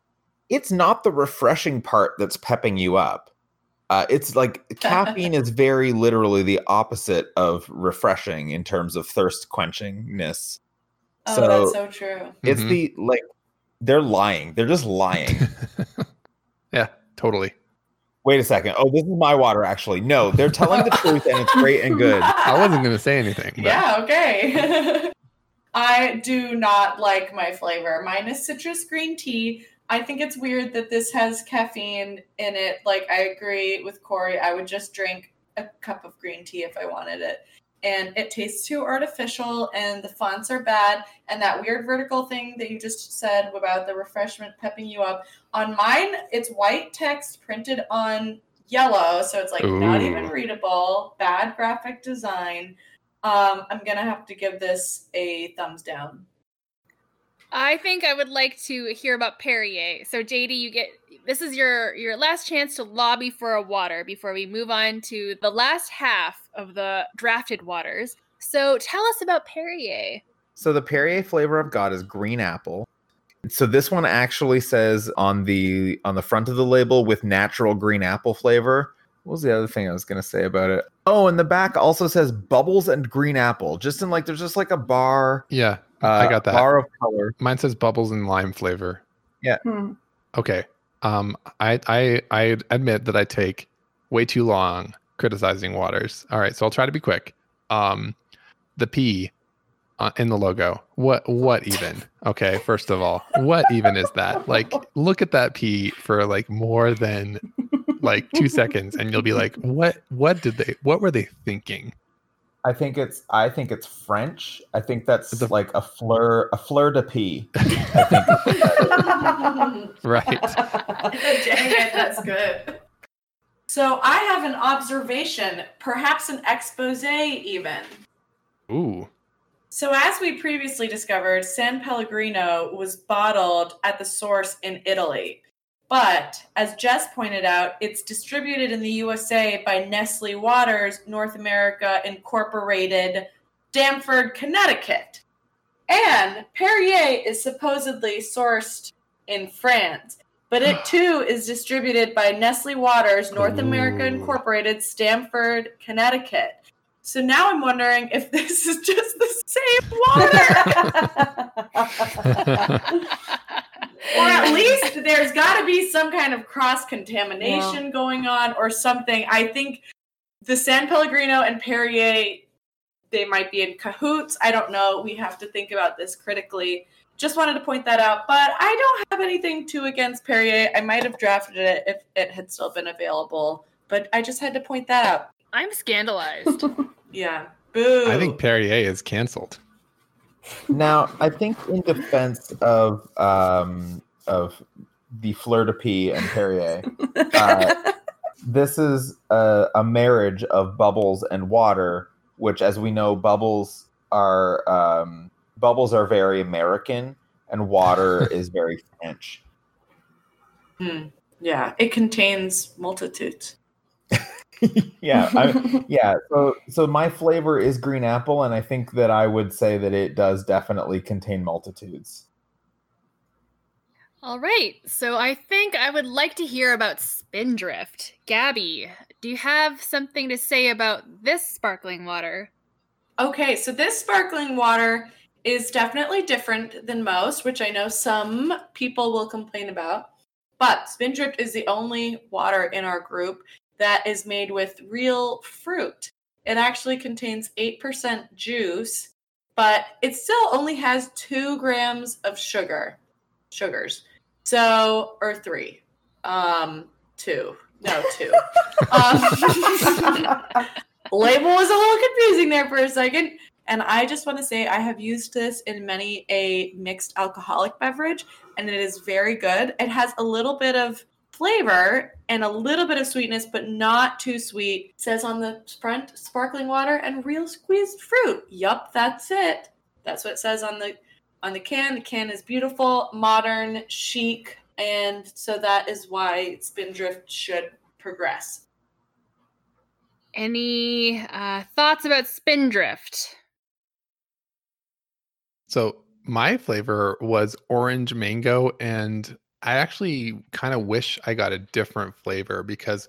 It's not the refreshing part that's pepping you up. Uh, it's like caffeine is very literally the opposite of refreshing in terms of thirst quenchingness. oh, so that's so true. it's Mhm. the like they're lying. They're just lying. yeah, totally. Wait a second. Oh, this is my water actually. No, they're telling the truth and it's great and good. I wasn't gonna say anything. But Yeah, okay. I do not like my flavor. Mine is citrus green tea. I think it's weird that this has caffeine in it. Like, I agree with Corey. I would just drink a cup of green tea if I wanted it. And it tastes too artificial, and the fonts are bad. And that weird vertical thing that you just said about the refreshment pepping you up. On mine, it's white text printed on yellow. So it's like not even readable, bad graphic design. Um, I'm gonna have to give this a thumbs down. I think I would like to hear about Perrier. So JD, you get this is your your last chance to lobby for a water before we move on to the last half of the drafted waters. So tell us about Perrier. So the Perrier flavor I've got is green apple. So this one actually says on the on the front of the label with natural green apple flavor. What was the other thing I was gonna say about it? Oh, and the back also says bubbles and green apple. Just in like there's just like a bar. Yeah, Uh, I got that. bar of color. Mine says bubbles and lime flavor. Hmm. Okay. Um, I I I admit that I take way too long criticizing waters. All right, so I'll try to be quick. Um, the P uh, in the logo. What what even? Okay, first of all, what even is that? Like, look at that P for like more than like two seconds, and you'll be like, what what did they? What were they thinking? I think it's I think it's French. I think that's The- like a fleur a fleur de pea. Right. Dang it, that's good. So I have an observation, perhaps an expose even. Ooh. So, as we previously discovered, San Pellegrino was bottled at the source in Italy. But, as Jess pointed out, it's distributed in the USA by Nestle Waters North America Incorporated, Stamford, Connecticut. And Perrier is supposedly sourced in France, but it too is distributed by Nestle Waters North America Incorporated, Stamford, Connecticut. So now I'm wondering if this is just the same water. or at least there's got to be some kind of cross contamination going on or something. I think the San Pellegrino and Perrier they might be in cahoots. I don't know. We have to think about this critically. Just wanted to point that out, but I don't have anything to against Perrier. I might have drafted it if it had still been available, but I just had to point that out. I'm scandalized. Yeah. Boo. I think Perrier is canceled. Now, I think in defense of um, of the fleur de pea and Perrier, uh, this is a, a marriage of bubbles and water, which, as we know, bubbles are um, bubbles are very American, and water is very French. Hmm. Yeah, it contains multitudes. yeah, I, yeah. So, so my flavor is green apple, and I think that I would say that it does definitely contain multitudes. All right. So I think I would like to hear about Spindrift. Gabby, do you have something to say about this sparkling water? Okay, so this sparkling water is definitely different than most, which I know some people will complain about. But Spindrift is the only water in our group that is made with real fruit. It actually contains 8% juice, but it still only has two grams of sugar. Sugars. So, or three. Um, two. No, two. um, label was a little confusing there for a second. And I just want to say I have used this in many a mixed alcoholic beverage, and it is very good. It has a little bit of flavor and a little bit of sweetness, but not too sweet. It says on the front sparkling water and real squeezed fruit. Yup, that's it. That's what it says on the on the can. The can is beautiful, modern, chic, and so that is why Spindrift should progress. Any uh, thoughts about Spindrift? So my flavor was orange mango, and I actually kind of wish I got a different flavor because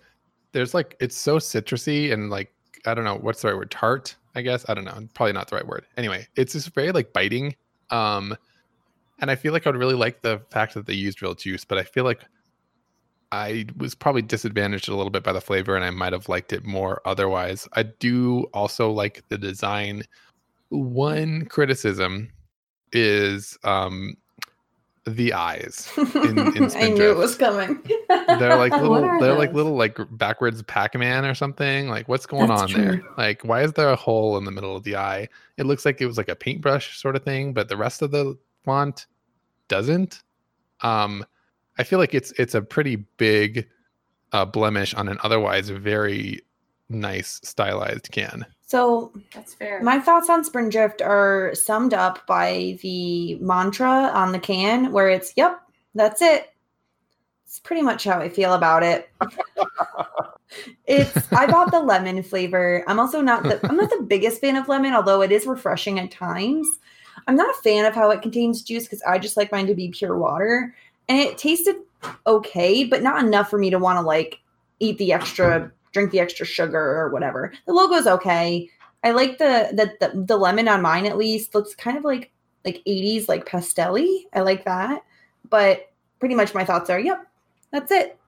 there's like it's so citrusy and like I don't know what's the right word? Tart I guess? I don't know. Probably not the right word. Anyway it's just very like biting um and I feel like I'd really like the fact that they used real juice but I feel like I was probably disadvantaged a little bit by the flavor and I might have liked it more otherwise. I do also like the design. One criticism is um the eyes in, in I knew it was coming. they're like little they're like little like backwards pac-man or something. Like what's going That's on there? like why is there a hole in the middle of the eye? It looks like it was like a paintbrush sort of thing but the rest of the font doesn't. Um i feel like it's it's a pretty big uh blemish on an otherwise very nice stylized can. So That's fair. my thoughts on Spindrift are summed up by the mantra on the can, where it's "Yep, that's it." It's pretty much how I feel about it. it's I bought the lemon flavor. I'm also not the I'm not the biggest fan of lemon, although it is refreshing at times. I'm not a fan of how it contains juice because I just like mine to be pure water. And it tasted okay, but not enough for me to want to like eat the extra, drink the extra sugar or whatever. The logo's okay. I like the the the, the lemon on mine at least looks kind of like like 80s like pastelly. I like that. But pretty much my thoughts are, yep, that's it.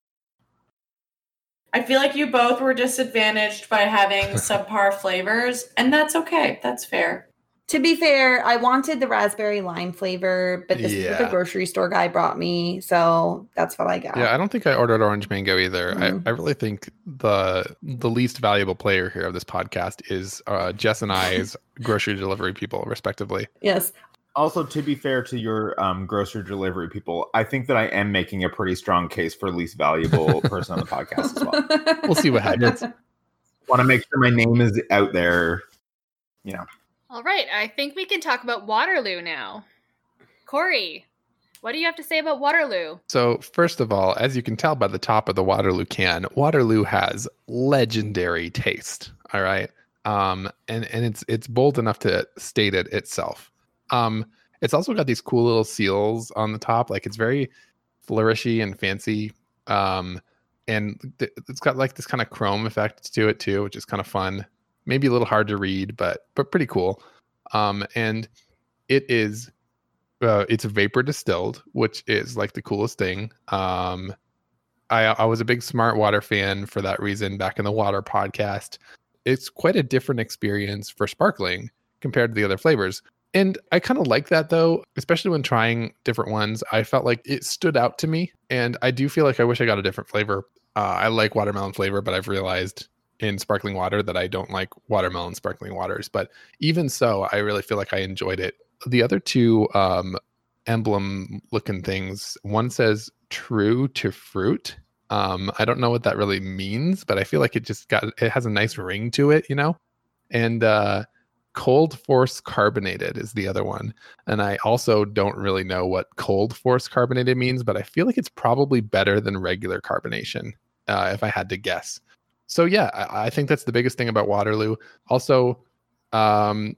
I feel like you both were disadvantaged by having subpar flavors, and that's okay. That's fair. To be fair, I wanted the raspberry lime flavor, but this is what the grocery store guy brought me, so that's what I got. Yeah, I don't think I ordered orange mango either. Mm. I, I really think the the least valuable player here of this podcast is uh, Jess and I's grocery delivery people, respectively. Yes. Also, to be fair to your um, grocery delivery people, I think that I am making a pretty strong case for least valuable person on the podcast as well. We'll see what happens. Want to make sure my name is out there. You know, All right, I think we can talk about Waterloo now. Corey, what do you have to say about Waterloo? So, first of all, as you can tell by the top of the Waterloo can, Waterloo has legendary taste. All right. Um, and, and it's it's bold enough to state it itself. Um, it's also got these cool little seals on the top. Like it's very flourishy and fancy. Um, and th- it's got like this kind of chrome effect to it too, which is kind of fun. Maybe a little hard to read, but but pretty cool. Um, and it is uh, it's vapor distilled, which is like the coolest thing. Um, I I was a big Smart Water fan for that reason back in the water podcast. It's quite a different experience for sparkling compared to the other flavors. And I kind of like that though, especially when trying different ones. I felt like it stood out to me, and I do feel like I wish I got a different flavor. Uh, I like watermelon flavor, but I've realized in sparkling water that I don't like watermelon sparkling waters. But even so, I really feel like I enjoyed it. The other two um, emblem looking things, one says "True to Fruit." Um, I don't know what that really means, but I feel like it just got it has a nice ring to it, you know. And uh, cold force carbonated is the other one, and I also don't really know what cold force carbonated means, but I feel like it's probably better than regular carbonation, uh, if I had to guess. So yeah, I, I think that's the biggest thing about Waterloo. Also, um,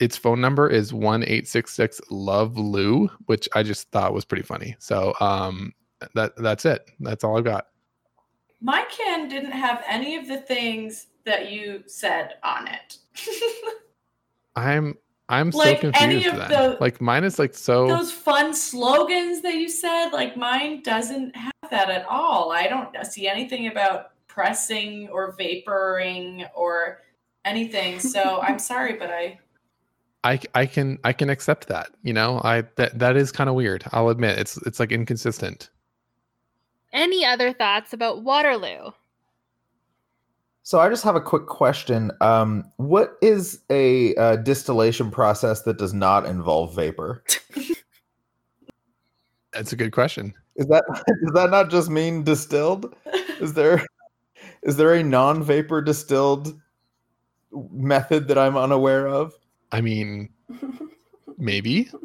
its phone number is one eight six six love Lou, which I just thought was pretty funny. So um, that that's it. That's all I've got. My can didn't have any of the things that you said on it. I'm I'm Like, so any confused. of Then. the- like mine is like so. Those fun slogans that you said, like mine doesn't have that at all. I don't see anything about pressing or vaporing or anything. So I'm sorry, but I I I can I can accept that. You know, I that that is kind of weird. I'll admit it's it's like inconsistent. Any other thoughts about Waterloo? So I just have a quick question. Um, what is a uh, distillation process that does not involve vapor? That's a good question. Is that does that not just mean distilled? Is there is there a non-vapor distilled method that I'm unaware of? I mean, maybe.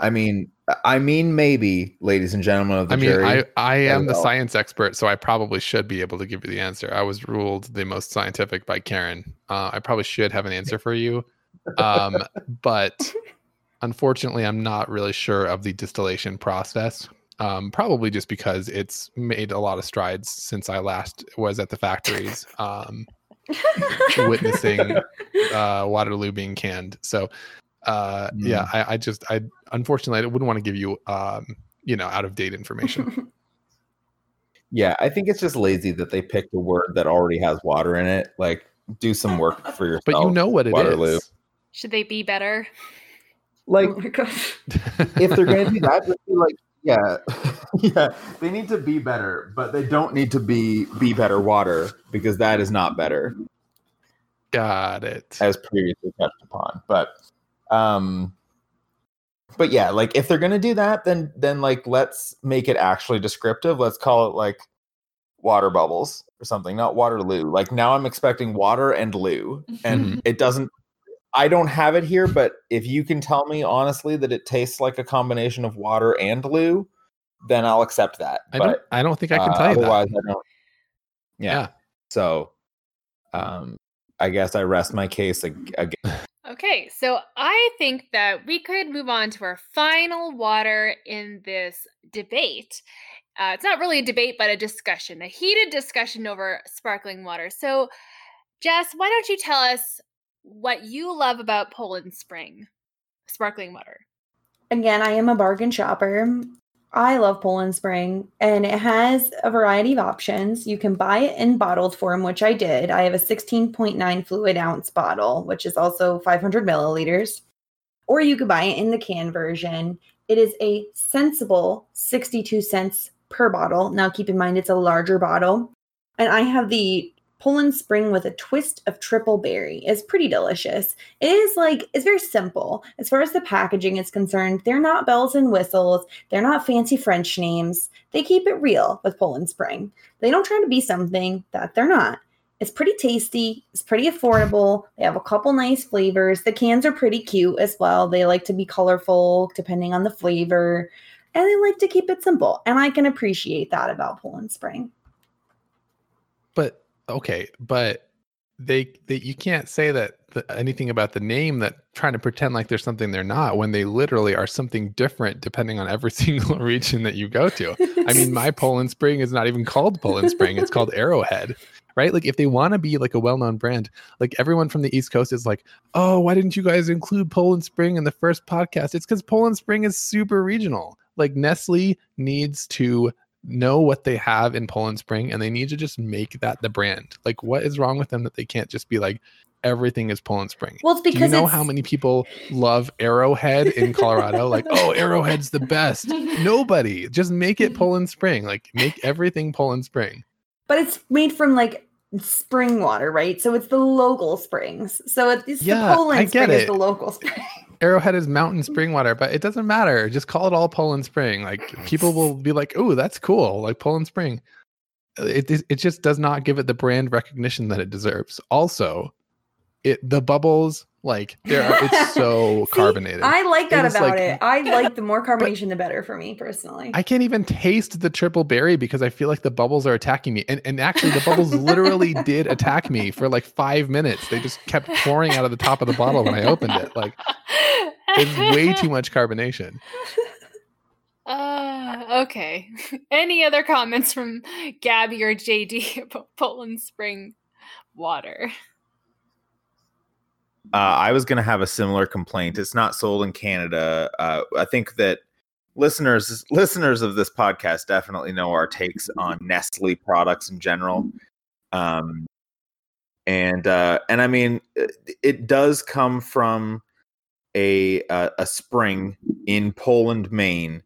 I mean, I mean, maybe, ladies and gentlemen of the I mean, jury. I I am the science expert, so I probably should be able to give you the answer. I was ruled the most scientific by Karen. Uh, I probably should have an answer for you, um, but unfortunately, I'm not really sure of the distillation process. Um, probably just because it's made a lot of strides since I last was at the factories. Um, witnessing uh, Waterloo being canned. So, uh, yeah, I, I just, I unfortunately, I wouldn't want to give you, um, you know, out of date information. yeah, I think it's just lazy that they picked a word that already has water in it. Like, do some work for yourself. but you know what it is. Waterloo. Should they be better? Like, oh if they're going to do that, just be like, yeah, yeah, they need to be better, but they don't need to be be better water because that is not better. Got it. as previously touched upon. But um but yeah, like if they're gonna do that, then then like let's make it actually descriptive. Let's call it like water bubbles or something, not Waterloo. Like now I'm expecting water and loo, and Mhm. it doesn't. I don't have it here, but if you can tell me honestly that it tastes like a combination of water and loo, then I'll accept that. I don't. but I don't think I can uh, tell you that. I don't. Yeah. Yeah. So, um, I guess I rest my case again. Okay, so I think that we could move on to our final water in this debate. Uh, it's not really a debate, but a discussion, a heated discussion over sparkling water. So, Jess, why don't you tell us what you love about Poland Spring sparkling water? Again, I am a bargain shopper. I love Poland Spring, and it has a variety of options. You can buy it in bottled form, which I did. I have a 16.9 fluid ounce bottle, which is also 500 milliliters. Or you could buy it in the can version. It is a sensible 62 cents per bottle. Now, keep in mind, it's a larger bottle. And I have the Poland Spring with a twist of triple berry. It's pretty delicious. It is like, it's very simple. As far as the packaging is concerned, they're not bells and whistles. They're not fancy French names. They keep it real with Poland Spring. They don't try to be something that they're not. It's pretty tasty. It's pretty affordable. They have a couple nice flavors. The cans are pretty cute as well. They like to be colorful depending on the flavor. And they like to keep it simple. And I can appreciate that about Poland Spring. but okay, but they, they you can't say that the, anything about the name that trying to pretend like there's something they're not when they literally are something different depending on every single region that you go to. I mean, my Poland Spring is not even called Poland Spring; it's called Arrowhead, right? Like, if they want to be like a well-known brand, like everyone from the East Coast is like, "Oh, why didn't you guys include Poland Spring in the first podcast?" It's because Poland Spring is super regional. Like Nestle needs to know what they have in Poland Spring, and they need to just make that the brand. Like, what is wrong with them that they can't just be like, everything is Poland Spring? Well, it's Do you know it's, how many people love Arrowhead in Colorado? like, oh, Arrowhead's the best. Nobody. Just make it Poland Spring. Like, make everything Poland Spring. but it's made from like spring water, right? So it's the local springs. So it's Yeah, the Poland I get spring is the local spring. Arrowhead is mountain spring water, but it doesn't matter. Just call it all Poland Spring. Like, people will be like, oh, that's cool. Like, Poland Spring. It, it, it just does not give it the brand recognition that it deserves. Also, it the bubbles, like, they're, it's so See, carbonated. I like that is about like- it. I like the more carbonation, the better for me personally. I can't even taste the triple berry because I feel like the bubbles are attacking me. And and actually the bubbles literally did attack me for like five minutes. They just kept pouring out of the top of the bottle when I opened it. Like it's way too much carbonation. Uh, okay. Any other comments from Gabby or JD about Poland Spring water? Uh, I was going to have a similar complaint. It's not sold in Canada. Uh, I think that listeners listeners of this podcast definitely know our takes on Nestle products in general. Um, and uh, and I mean, it, it does come from a a, a spring in Poland, Maine,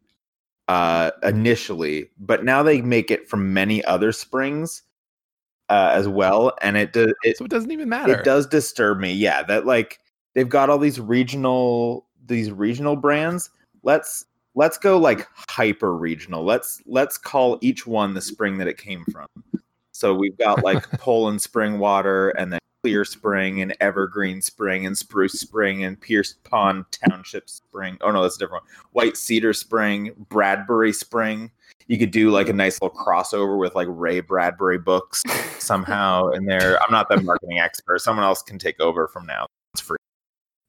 uh, initially, but now they make it from many other springs uh, as well, and it does it So it doesn't even matter. it does disturb me yeah that like they've got all these regional these regional brands. Let's let's go like hyper regional let's let's call each one the spring that it came from. So we've got like poland spring water and then clear spring and evergreen spring and spruce spring and pierce pond township spring. Oh no that's a different one. White cedar spring bradbury spring you could do like a nice little crossover with like ray bradbury books somehow in there. I'm not the marketing expert. Someone else can take over from now. It's free.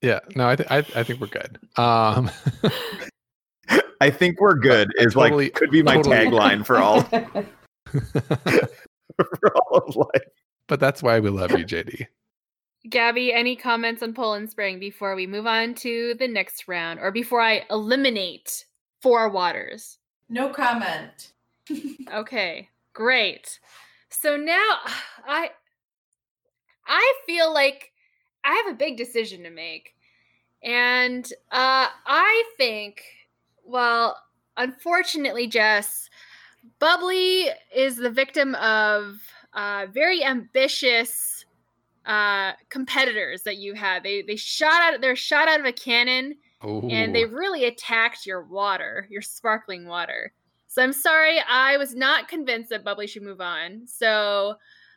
yeah, no, I, th- I I think we're good. Um I think we're good. Is Totally- like could be my totally. tagline for all for all of life. but that's why we love you, JD. Gabby, any comments on Poland Spring before we move on to the next round or before I eliminate four waters? No comment. Okay, great. So now I I feel like I have a big decision to make. And uh I think well, unfortunately Jess, Bubbly is the victim of uh very ambitious uh competitors that you had. They they shot out they're shot out of a cannon and they really attacked your water, your sparkling water. So I'm sorry, I was not convinced that Bubbly should move on. So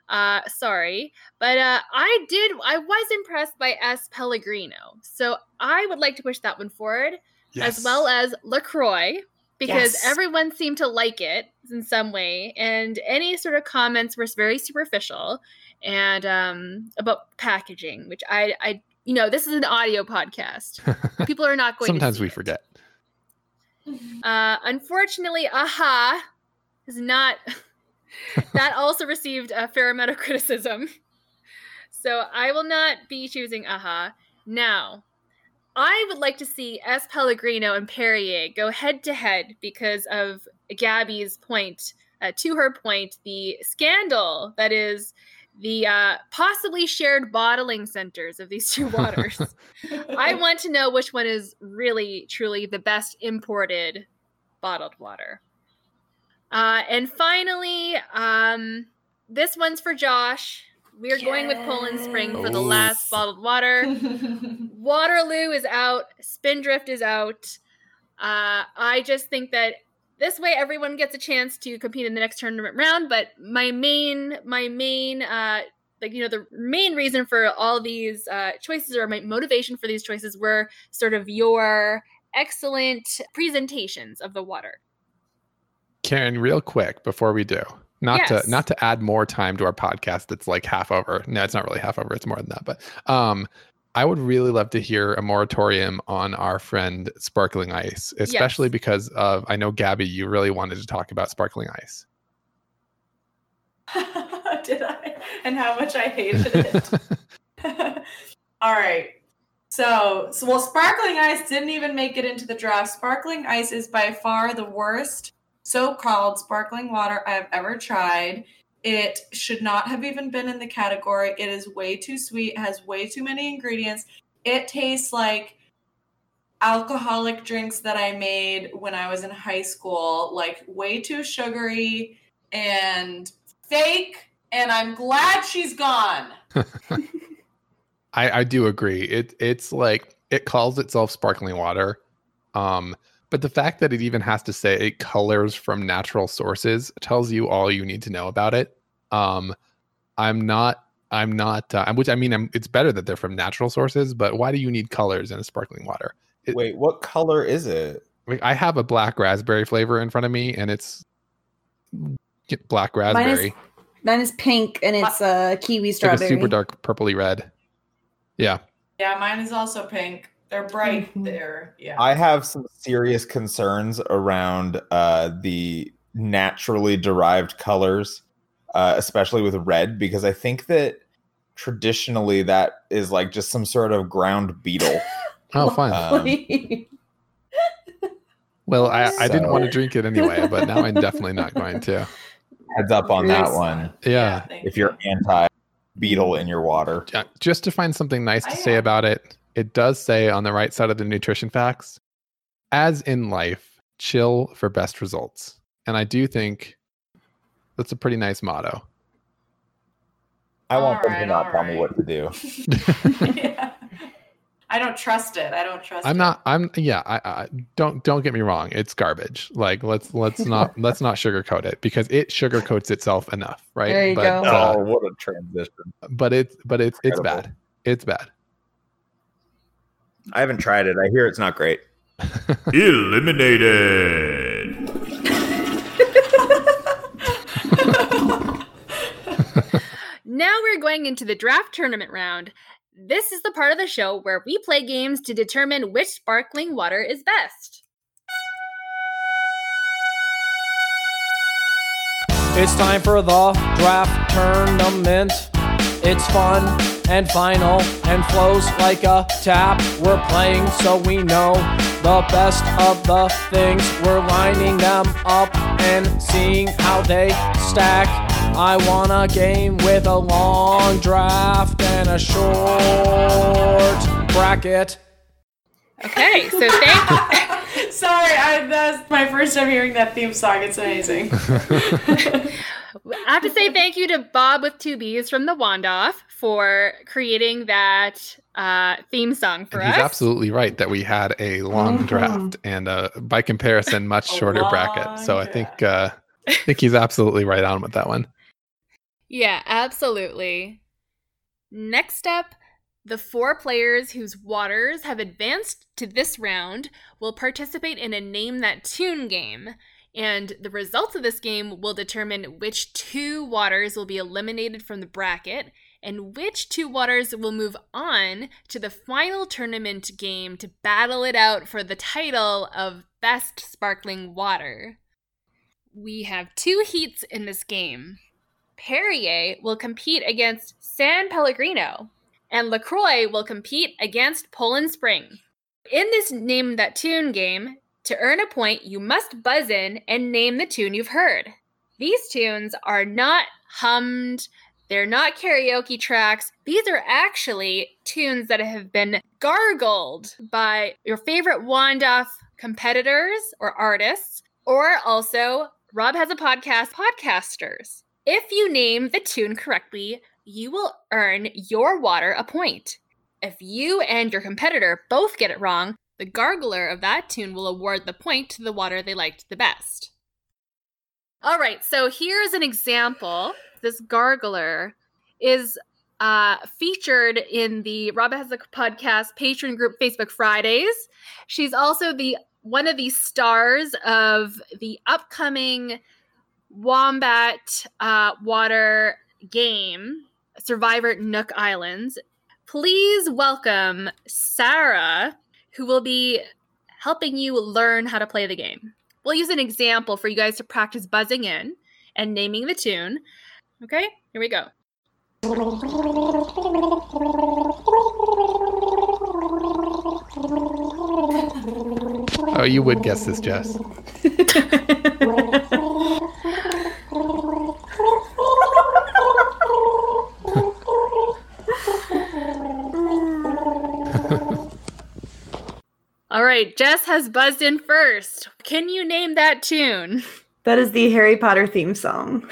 uh sorry. But uh I did I was impressed by S. Pellegrino. So I would like to push that one forward, as well as LaCroix, because Yes. everyone seemed to like it in some way. And any sort of comments were very superficial and um about packaging, which I I you know, this is an audio podcast. People are not going to Sometimes see we it. forget. Uh, unfortunately, aha is not. that also received a fair amount of criticism. So I will not be choosing aha. Now, I would like to see S. Pellegrino and Perrier go head to head because of Gabby's point. Uh, to her point, the scandal that is the uh, possibly shared bottling centers of these two waters. I want to know which one is really, truly the best imported bottled water. Uh, and finally, um, this one's for Josh. We're going with Poland Spring for the last bottled water. Waterloo is out. Spindrift is out. Uh, I just think that this way everyone gets a chance to compete in the next tournament round. But my main, my main, uh, like you know, the main reason for all these uh, choices or my motivation for these choices were sort of your excellent presentations of the water. Karen, real quick before we do, not Yes. to not to add more time to our podcast that's like half over. No, it's not really half over. It's more than that. But um, I would really love to hear a moratorium on our friend Sparkling Ice, especially Yes. because of I know Gabby, you really wanted to talk about Sparkling Ice. Did I? And how much I hated it. All right. So, so, well, sparkling ice didn't even make it into the draft. Sparkling ice is by far the worst so-called sparkling water I've ever tried. It should not have even been in the category. It is way too sweet, has way too many ingredients. It tastes like alcoholic drinks that I made when I was in high school, like way too sugary and fake. And I'm glad she's gone. I, I do agree. It it's like it calls itself sparkling water. Um, but the fact that it even has to say it colors from natural sources tells you all you need to know about it. Um, I'm not I'm not uh, which I mean I'm, it's better that they're from natural sources, but why do you need colors in a sparkling water? It- Wait, what color is it? Like, I have a black raspberry flavor in front of me and it's black Mine is, raspberry. mine is pink and it's uh, kiwi It's like a strawberry. super dark purpley red. Yeah. Yeah, mine is also pink. They're bright Mhm. there. Yeah. I have some serious concerns around uh, the naturally derived colors, uh, especially with red, because I think that traditionally that is like just some sort of ground beetle. Oh, fine. Um, well, I, I didn't want to drink it anyway, but now I'm definitely not going to. Heads up on that one. Yeah. thank If you're anti beetle in your water. Just to find something nice to I say am. about it, it does say on the right side of the nutrition facts, as in life, chill for best results. And I do think that's a pretty nice motto. I want them to not tell me what to do. yeah. I don't trust it. I don't trust I'm it. not I'm yeah, I, I don't don't get me wrong, it's garbage. Like let's let's not let's not sugarcoat it because it sugarcoats itself enough, right? There you but, go. uh, Oh, what a transition. but it's but it's it's Incredible. bad. It's bad. I haven't tried it. I hear it's not great. Eliminated. Now we're going into the draft tournament round. This is the part of the show where we play games to determine which sparkling water is best. It's time for the draft tournament. It's fun and final and flows like a tap. We're playing so we know the best of the things. We're lining them up and seeing how they stack. I want a game with a long draft and a short bracket. Okay, so thank Sorry, I, that's my first time hearing that theme song. It's amazing. I have to say thank you to Bob with two B's from the Wandoff for creating that uh, theme song for And us. he's absolutely right that we had a long Mhm. draft and uh, by comparison, much shorter bracket. So I think uh, I think he's absolutely right on with that one. Yeah, absolutely. Next up, the four players whose waters have advanced to this round will participate in a Name That Tune game. And the results of this game will determine which two waters will be eliminated from the bracket and which two waters will move on to the final tournament game to battle it out for the title of Best Sparkling Water. We have two heats in this game. Perrier will compete against San Pellegrino, and LaCroix will compete against Poland Spring. In this Name That Tune game, to earn a point, you must buzz in and name the tune you've heard. These tunes are not hummed, they're not karaoke tracks. These are actually tunes that have been gargled by your favorite Wandoff competitors or artists, or also Rob has a podcast podcasters. If you name the tune correctly, you will earn your water a point. If you and your competitor both get it wrong, the gargler of that tune will award the point to the water they liked the best. All right, so here's an example. This gargler is uh, featured in the Rob Has a Podcast patron group Facebook Fridays. She's also the one of the stars of the upcoming Wombat uh, Water game, Survivor Nook Islands. Please welcome Sarah, who will be helping you learn how to play the game. We'll use an example for you guys to practice buzzing in and naming the tune. Okay, here we go. Oh, you would guess this, Jess. All right, Jess has buzzed in first. Can you name that tune? That is the Harry Potter theme song.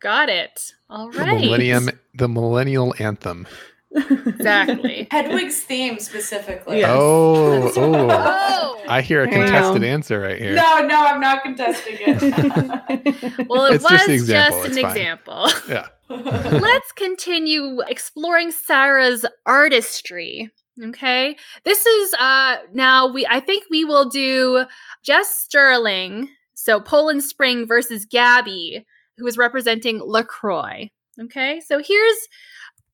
Got it. All The millennium, the millennial anthem. Exactly. Hedwig's theme specifically. Yes. Oh, oh! Oh. I hear a contested answer right here. No, no, I'm not contesting it. Well, it It's was just just, an example, an example. Yeah. Let's continue exploring Sarah's artistry. Okay. This is uh now we I think we will do Jess Sterling, so Poland Spring versus Gabby, who is representing LaCroix. Okay, so here's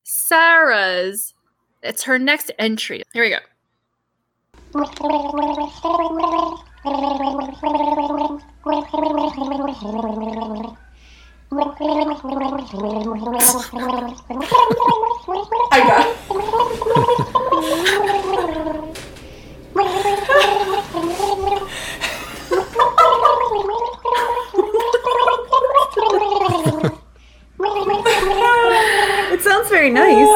Sarah's. It's her next entry. Here we go. I got. it sounds very nice.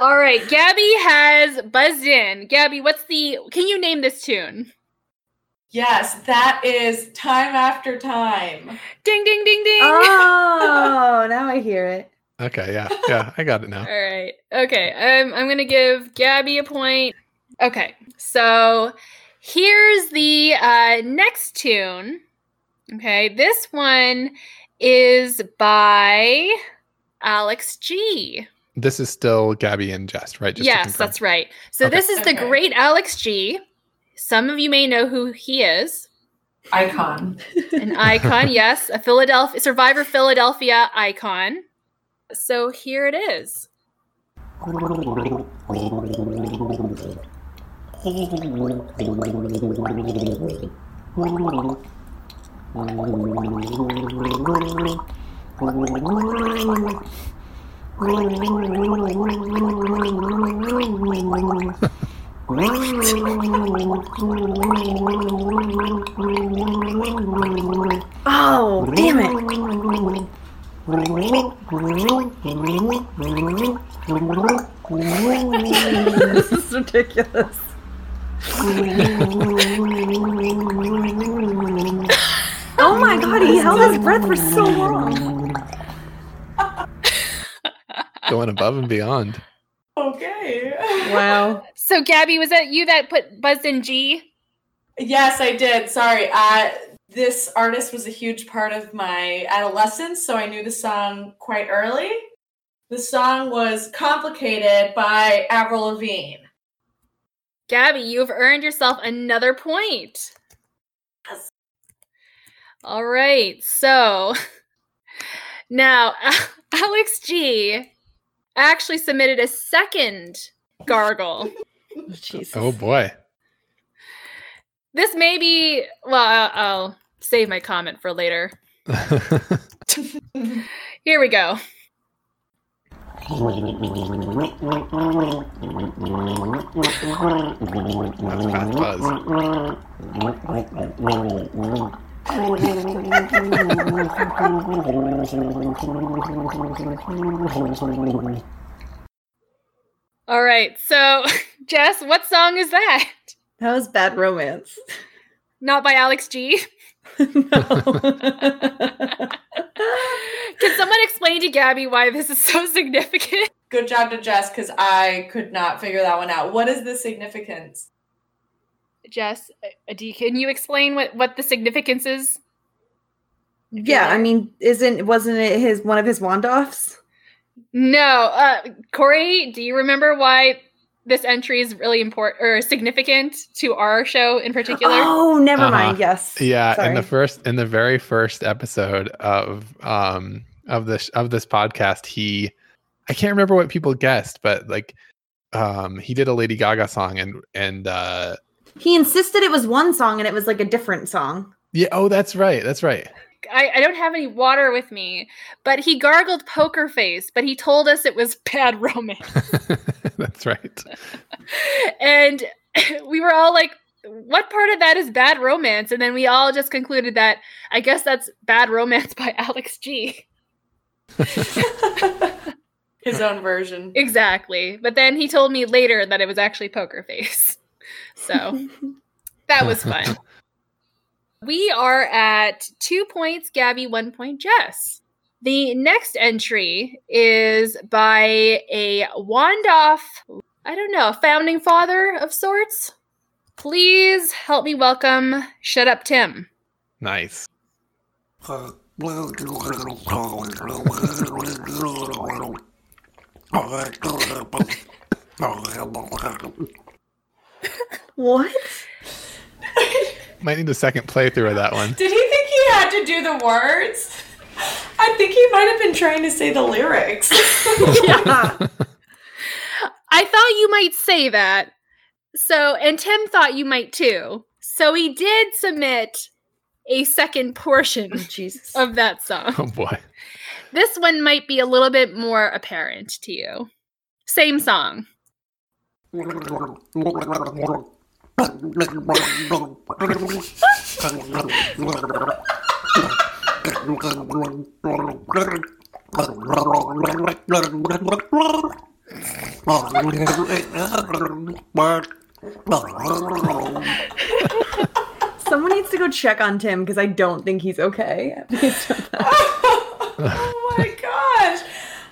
All right, Gabby has buzzed in. Gabby, what's the? Can you name this tune? yes, that is time after time. Ding ding ding ding. Oh, now I hear it. Okay, yeah, yeah, I got it now. All right. Okay. Um, I'm gonna give Gabby a point. Okay. So here's the uh, next tune. Okay. This one is by Alex G. This is still Gabby and Jess, right? Just yes, that's right. So Okay. this is the great Alex G. Some of you may know who he is. Icon. An icon, yes, a Philadelphia Survivor Philadelphia icon. So here it is. Oh, damn it. this is ridiculous. Oh my god, he held his breath for so long. Going above and beyond. Okay. Wow. So, Gabby, was that you that put buzzed in G? Yes, I did. Sorry. Uh, this artist was a huge part of my adolescence, so I knew the song quite early. The song was Complicated by Avril Lavigne. Gabby, you've earned yourself another point. Yes. All right. So now Alex G actually submitted a second gargle. Jesus. Oh boy. This may be, well, I'll, I'll save my comment for later. Here we go. That's fast buzz. All right. So, Jess, what song is that? That was bad romance. Not by Alex G. no. Can someone explain to Gabby why this is so significant? Good job to Jess because I could not figure that one out. What is the significance? Jess, uh, do can you explain what, what the significance is? yeah, I mean, isn't wasn't it his one of his wand offs? No. Uh, Corey, do you remember why this entry is really important or significant to our show in particular? Oh, never Uh-huh. mind. Yes. Yeah, in the first in the very first episode of um of this of this podcast, he I can't remember what people guessed, but like um he did a Lady Gaga song and and uh He insisted it was one song and it was like a different song. yeah, oh that's right. That's right. I, I don't have any water with me, but he gargled poker face, but he told us it was bad romance. that's right. and we were all like, what part of that is bad romance? And then we all just concluded that I guess that's bad romance by Alex G. His own version. Exactly. But then he told me later that it was actually poker face. So that was fun. We are at two points, Gabby, one point, Jess. The next entry is by a Wandoff, I don't know, a founding father of sorts. Please help me welcome Shut Up Tim. Nice. What? Might need a second playthrough of that one. Did he think he had to do the words? I think he might have been trying to say the lyrics. Yeah. I thought you might say that. So, and Tim thought you might too. So he did submit a second portion oh, Jesus. of that song. Oh boy. This one might be a little bit more apparent to you. Same song. Someone needs to go check on Tim because I don't think he's okay. based on that. oh my gosh.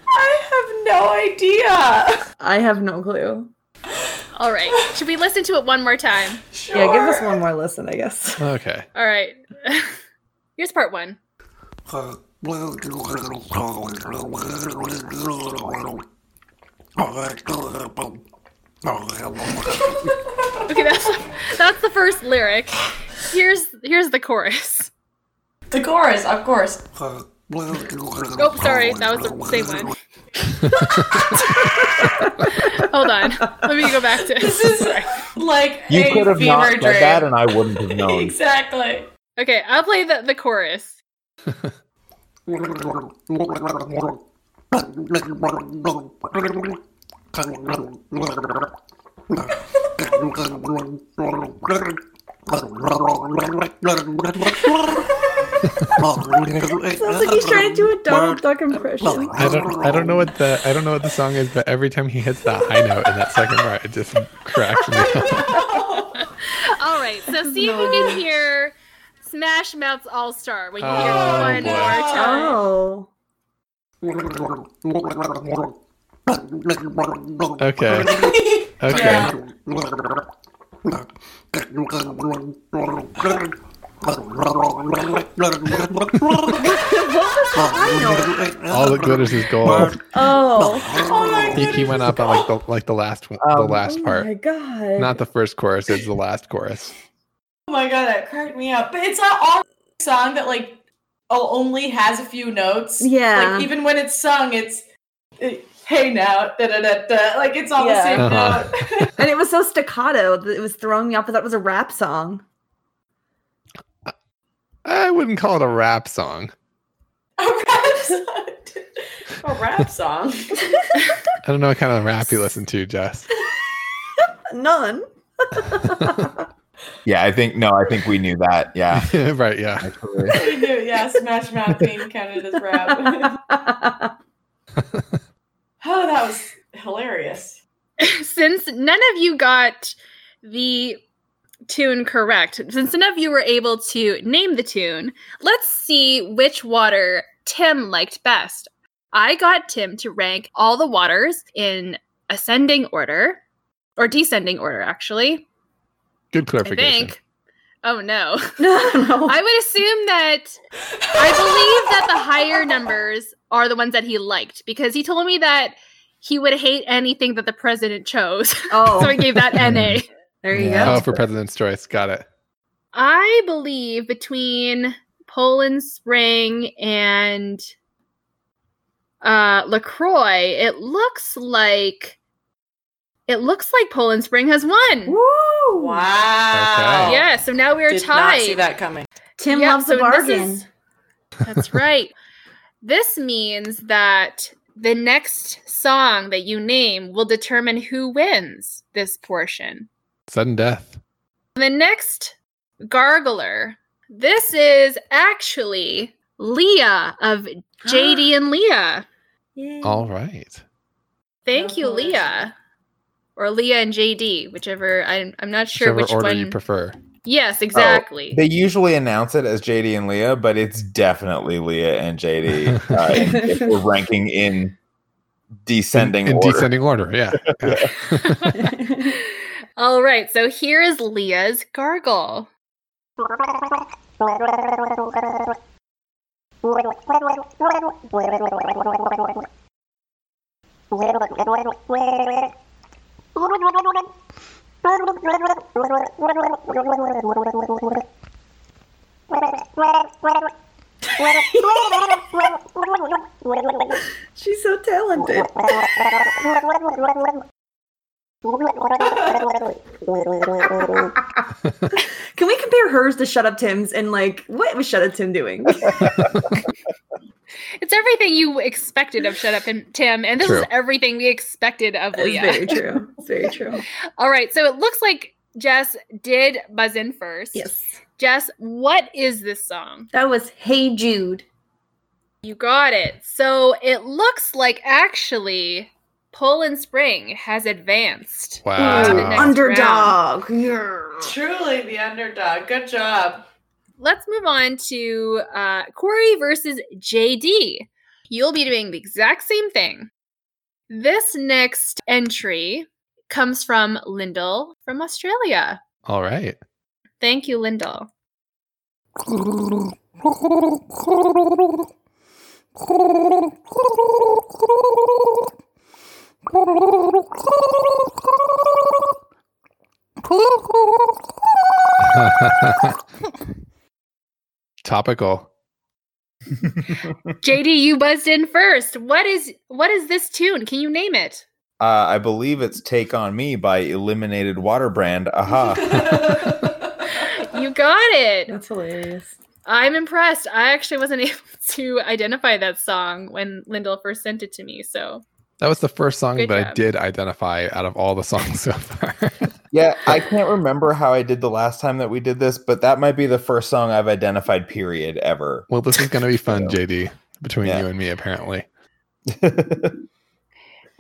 I have no idea. I have no clue. All right. Should we listen to it one more time? Sure. Yeah, give us one more listen, I guess. Okay. All right. Here's part one. Okay, that's that's the first lyric. Here's here's the chorus. The chorus, of course. Oh, sorry, that was the same one. Hold on, let me go back to it. This is like You a could have fever not said dream. that, and I wouldn't have known. exactly. Okay, I'll play the, the chorus. Sounds like he's trying to do a Donald Duck impression. I don't I don't know what the I don't know what the song is, but every time he hits that high note in that second part, it just cracks me up. All right, so see if you can hear Smash Mouth's All Star when you hear Oh, it one boy. more time. Oh. Okay. Okay. Yeah. All that glitters is gold. Oh, Oh my He, he went up on like the like the last one- the Um, last oh part. Oh my god! Not the first chorus, it's the last chorus. Oh my god, that cracked me up. But it's not all song that like oh, only has a few notes. Yeah. Like even when it's sung, it's uh, hey now, da da da da. Like it's all Yeah. the same Uh-huh. note. and it was so staccato that it was throwing me off. I thought it was a rap song. I wouldn't call it a rap song. a rap song. A rap song. I don't know what kind of rap you listen to, Jess. None. Yeah, I think no, I think we knew that. Yeah. right, yeah. We knew, yeah, Smash Mouth being counted as rap. That was hilarious. since none of you got the tune correct, since none of you were able to name the tune, let's see which water Tim liked best. I got Tim to rank all the waters in ascending order, or descending order, actually. Good I clarification. think. Oh no. no, no. I would assume that I believe that the higher numbers are the ones that he liked because he told me that he would hate anything that the president chose. oh, so I gave that NA. there you Yeah. go. Oh, for President's Choice. Got it. I believe between Poland Spring and uh LaCroix, it looks like it looks like Poland Spring has won. Woo! Wow. Okay. Yeah, so now we're Did tied. not see that coming. Tim Yeah, loves so a bargain. is- That's right. This means that the next song that you name will determine who wins this portion. Sudden death. The next gargler. This is actually Leah of JD and Leah. Yay. All right. Thank you, Leah. Or Leah and JD, whichever. I'm, I'm not sure Whichever which order one. you prefer. Yes, exactly. They usually announce it as JD and Leah, but it's definitely Leah and JD uh, if we're ranking in descending in, in order. descending order. Yeah. Yeah. All right, so here is Leah's gargle. She's so talented. Can we compare hers to Shut Up Tim's and like what was Shut Up Tim doing? It's everything you expected of Shut Up and Tim, and this True. is everything we expected of It's Leah. very true. It's very true. All right, so it looks like Jess did buzz in first. Yes. Jess, what is this song? That was Hey Jude. You got it. So it looks like actually Poland Spring has advanced. Wow. To the next Underdog. Yeah. Truly the underdog. Good job. Let's move on to uh, Corey versus JD. You'll be doing the exact same thing. This next entry comes from Lyndall from Australia. All right. Thank you, Lyndall. Topical. JD, you buzzed in first. What is what is this tune? Can you name it? Uh, I believe it's "Take on Me" by Eliminated Water Brand. Aha! You got it. That's hilarious. I'm impressed. I actually wasn't able to identify that song when Lyndall first sent it to me. So That was the first song Good that I did identify out of all the songs so far. Yeah, I can't remember how I did the last time that we did this, but that might be the first song I've identified. Period. Ever. well, this is going to be fun, So- JD, between Yeah. you and me, apparently.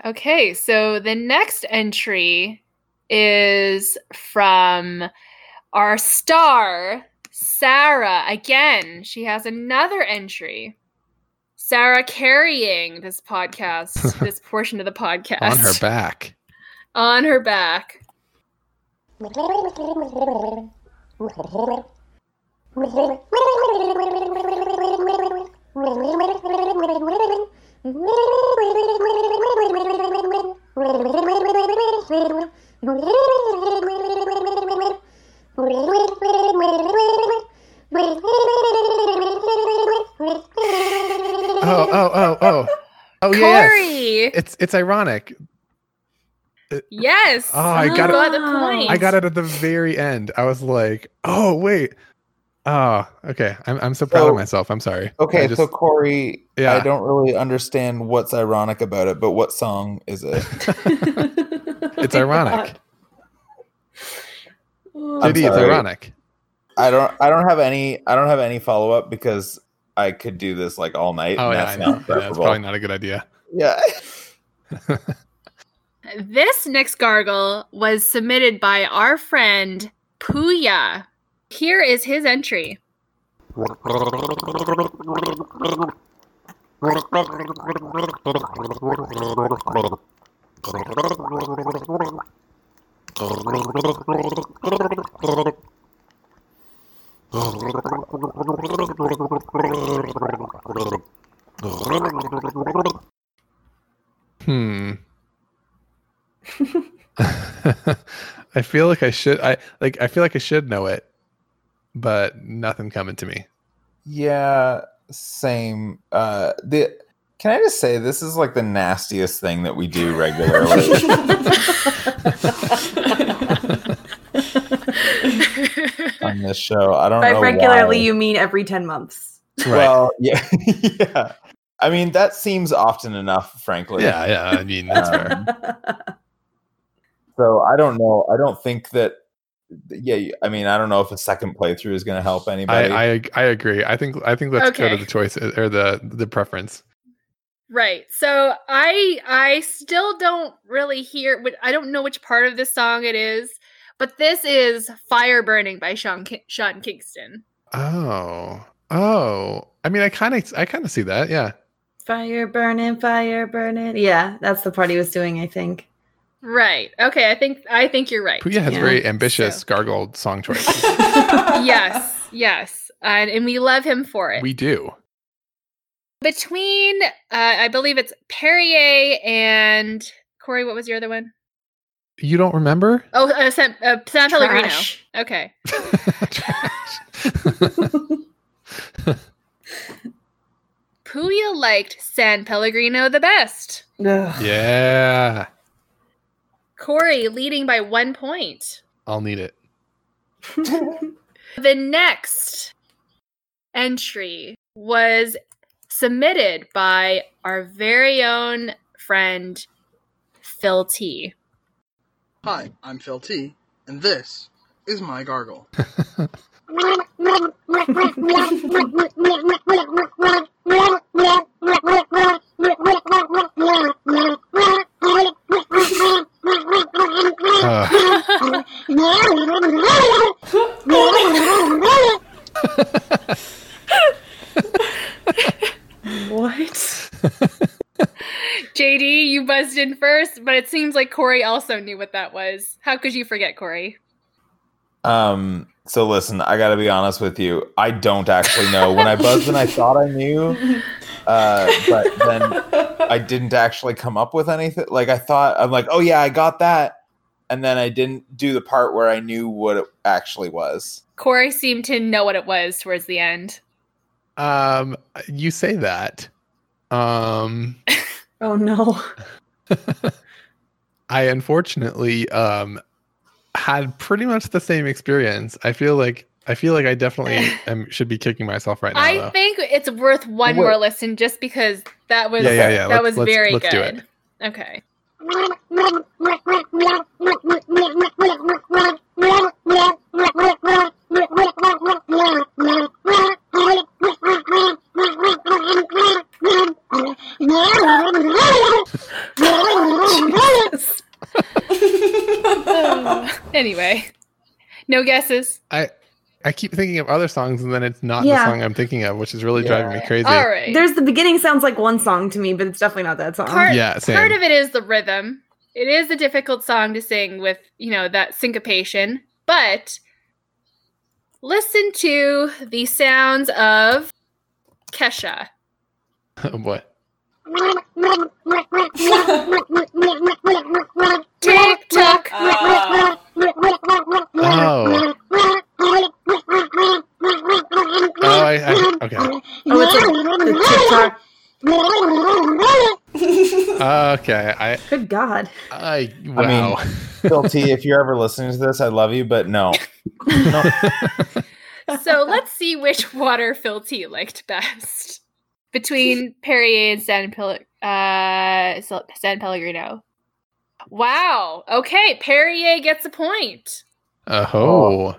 Okay, so the next entry is from our star, Sarah. Again, she has another entry. Sarah carrying this podcast, this portion of the podcast On her back. on her back. Oh, oh, oh, oh. Oh yeah, yeah. Corey, It's it's ironic. Yes. Oh, I you got it. got the point. I got it at the very end. I was like, oh wait. Oh, okay. I'm I'm so proud So- of myself. I'm sorry. Okay, just- so Corey, Yeah. I don't really understand what's ironic about it, but what song is it? it's ironic. Oh, I'm JD, it's ironic. I don't I don't have any I don't have any follow up because I could do this like all night. Oh yeah, that's I know. not Yeah, that's probably not a good idea. yeah. This next gargle was submitted by our friend Puya. Here is his entry. Hmm. I feel like I should I like I feel like I should know it, but nothing coming to me. Yeah, same. Uh the can I just say this is like the nastiest thing that we do regularly. on this show. I don't By know regularly, why. you mean every 10 months. Well, yeah, yeah. I mean, that seems often enough, frankly. Yeah, yeah. I mean that's fair. So I don't know. I don't think that. Yeah, I mean, I don't know if a second playthrough is going to help anybody. I, I I agree. I think I think let's go to the choice uh, or the the preference. Right. So I I still don't really hear what I don't know which part of this song it is, but this is Fire Burning by Sean Ki- Sean Kingston. Oh. Oh. I mean I kind of I kind of see that. Yeah. fire burning, fire burning. Yeah, that's the part he was doing, I think. Right. Okay, I think I think you're right. Puya has Yeah. very ambitious So- gargled song choices. yes. Yes. And and we love him for it. we do. Between uh I believe it's Perrier and Corey, what was your other one? You don't remember? Oh, uh, San, uh, San Pellegrino. Trash. Okay. Puya liked San Pellegrino the best. Ugh. yeah. Corey leading by one point. I'll need it. The next entry was submitted by our very own friend Phil T. Hi, I'm Phil T, and this is my gargle. Uh, what? JD, you buzzed in first, but it seems like Corey also knew what that was. How could you forget Corey? Um. So listen, I got to be honest with you. I don't actually know. When I buzzed and I thought I knew, uh, but then I didn't actually come up with anything. Like I thought, I'm like, oh yeah, I got that, and then I didn't do the part where I knew what it actually was. Corey seemed to know what it was towards the end. um you say that. Um Oh no. I unfortunately um had pretty much the same experience. I feel like I feel like I definitely am, should be kicking myself right now. I though. think it's worth one Wait. more listen just because that was Yeah, yeah, yeah. that Let's- was let's- very let's do good. Okay. Anyway, no guesses. I I keep thinking of other songs and then it's not Yeah. the song I'm thinking of, which is really driving me crazy. All right. There's the beginning sounds like one song to me, but it's definitely not that song. Part- Yeah, same. Part of it is the rhythm. It is a difficult song to sing with, you know, that syncopation. But listen to the sounds of Kesha. what? Tick tock. Uh, Oh. Oh, I, I okay. oh, it's a, the TikTok. Okay. I Good God. I mean- wow. Phil T, if you're ever listening to this, I love you, but no. no. So let's see which water Phil T liked best between Perrier and San, Pel- uh, San Pellegrino. Wow. Okay, Perrier gets a point. oh.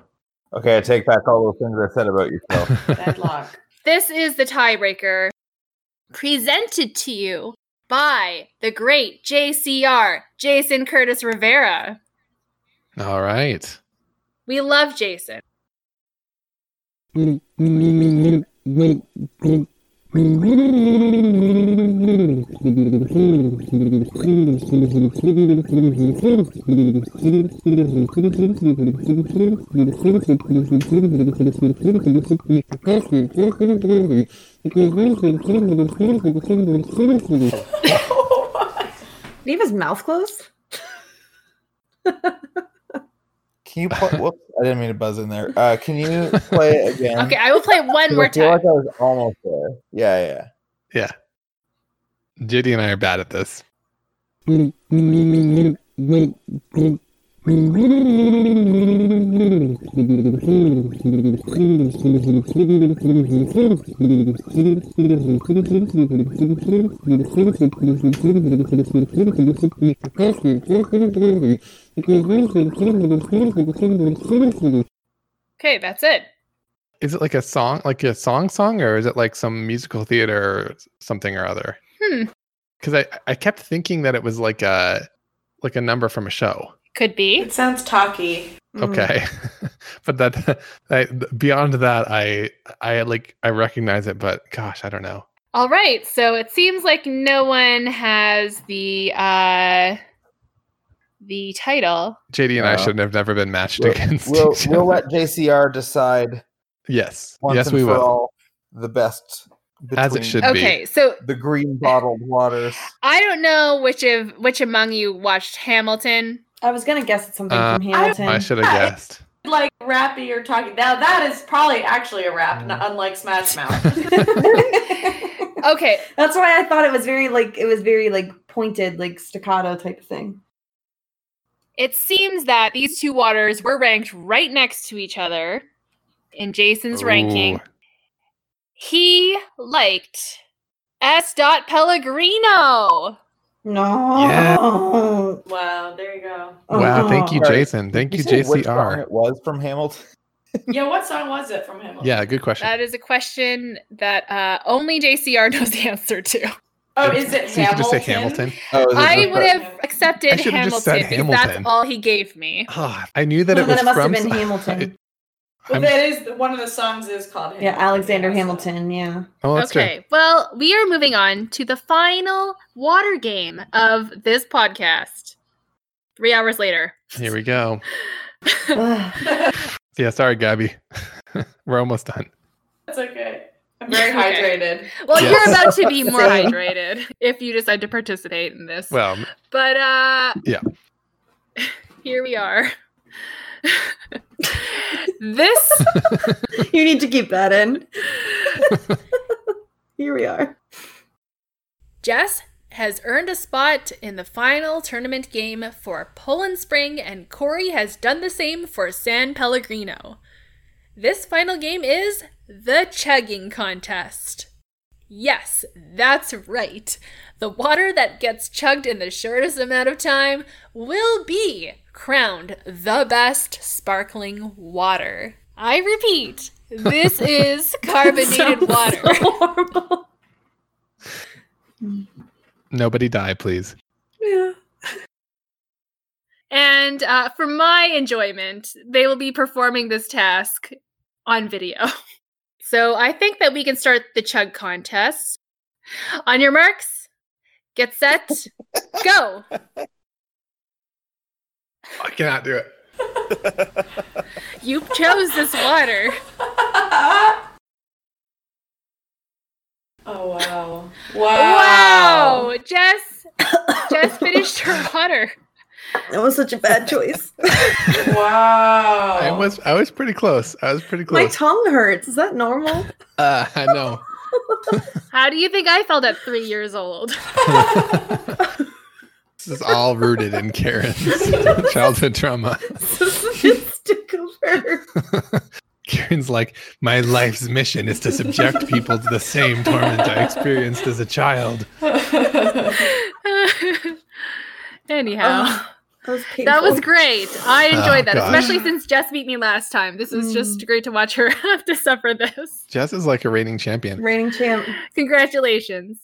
Okay, I take back all those things I said about yourself. Phil. deadlock. This is the tiebreaker presented to you by the great JCR, Jason Curtis Rivera. All right. We love Jason. Have his mouth closed? Can you play? Whoops, I didn't mean to buzz in there. Uh, can you play it again? Okay, I will play one more I feel time. like I was almost there. Yeah, yeah. JD and I are bad at this. Mm, mm, mm, Okay, that's it. Is it like a song, like a song song, or is it like some musical theater or something or other? Hmm. Because I, I kept thinking that it was like a like a number from a show. Could be. It sounds talky. Mm. Okay, but that I, beyond that, I I like I recognize it, but gosh, I don't know. All right, so it seems like no one has the uh the title. JD and I Uh, should have never been matched We'll, against. we'll, each we'll let JCR decide yes, once yes, and we for will. all the best As it between should be. Okay, so the green bottled waters. I don't know which of which among you watched Hamilton. I was gonna guess it's something Uh, from Hamilton. I should have Yeah, guessed. Like rappy or talking. Now that is probably actually a rap, Mm. n- unlike Smash Mouth. Okay, That's why I thought it was very like it was very like pointed, like staccato type of thing. it seems that these two waters were ranked right next to each other in Jason's ranking. He liked S. Dot Pellegrino. No. Yeah. wow, there you go. Wow, thank you, Uh-uh. Sorry, Jason. Thank you, Did say which JCR. It was from Hamilton. Yeah, what song was it from him? Yeah, good question. That is a question that uh, only JCR knows the answer to. Oh, is it so you Hamilton? just say Hamilton. Oh, I would that- have accepted I Hamilton just said Hamilton. that's all he gave me. Ah, I knew that it Then was it must from have been s- Hamilton. Well, I'm- that is one of the songs is called Hamilton. Yeah, Alexander yeah, so- Hamilton. Yeah. Oh, that's true. okay, well, we are moving on to the final water game of this podcast. Three hours later. Here we go. Yeah, sorry, Gabby. We're almost done. That's okay. I'm very Okay. hydrated. Well, Yes. you're about to be more hydrated if you decide to participate in this. Well, But uh Yeah. Here we are. This you need to keep that in. Here we are. Jess has earned a spot in the final tournament game for Poland Spring, and Corey has done the same for San Pellegrino. This final game is the chugging contest. Yes, that's right. The water that gets chugged in the shortest amount of time will be crowned the best sparkling water. I repeat, this is carbonated water. so horrible. nobody die, please. Yeah. And uh, for my enjoyment, they will be performing this task on video. So I think that we can start the chug contest. On your marks, get set, go. I cannot do it. You chose this water. oh wow. Wow. Wow. Jess Jess finished her water. That was such a bad choice. Wow. I was I was pretty close. I was pretty close. My tongue hurts. Is that normal? uh, I know. How do you think I felt at three years old? This is all rooted in Karen's childhood trauma. Stick of her. Karen's like, my life's mission is to subject people to the same torment I experienced as a child. Anyhow. Ugh, that was. That was great. I enjoyed Oh, that, God. especially since Jess beat me last time. This was just great to watch her have to suffer this. Jess is like a reigning champion. reigning champ. Congratulations.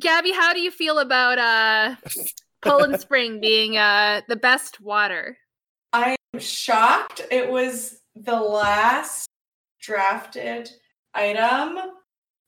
Gabby, how do you feel about uh Poland Spring being uh the best water? I am shocked it was the last drafted item,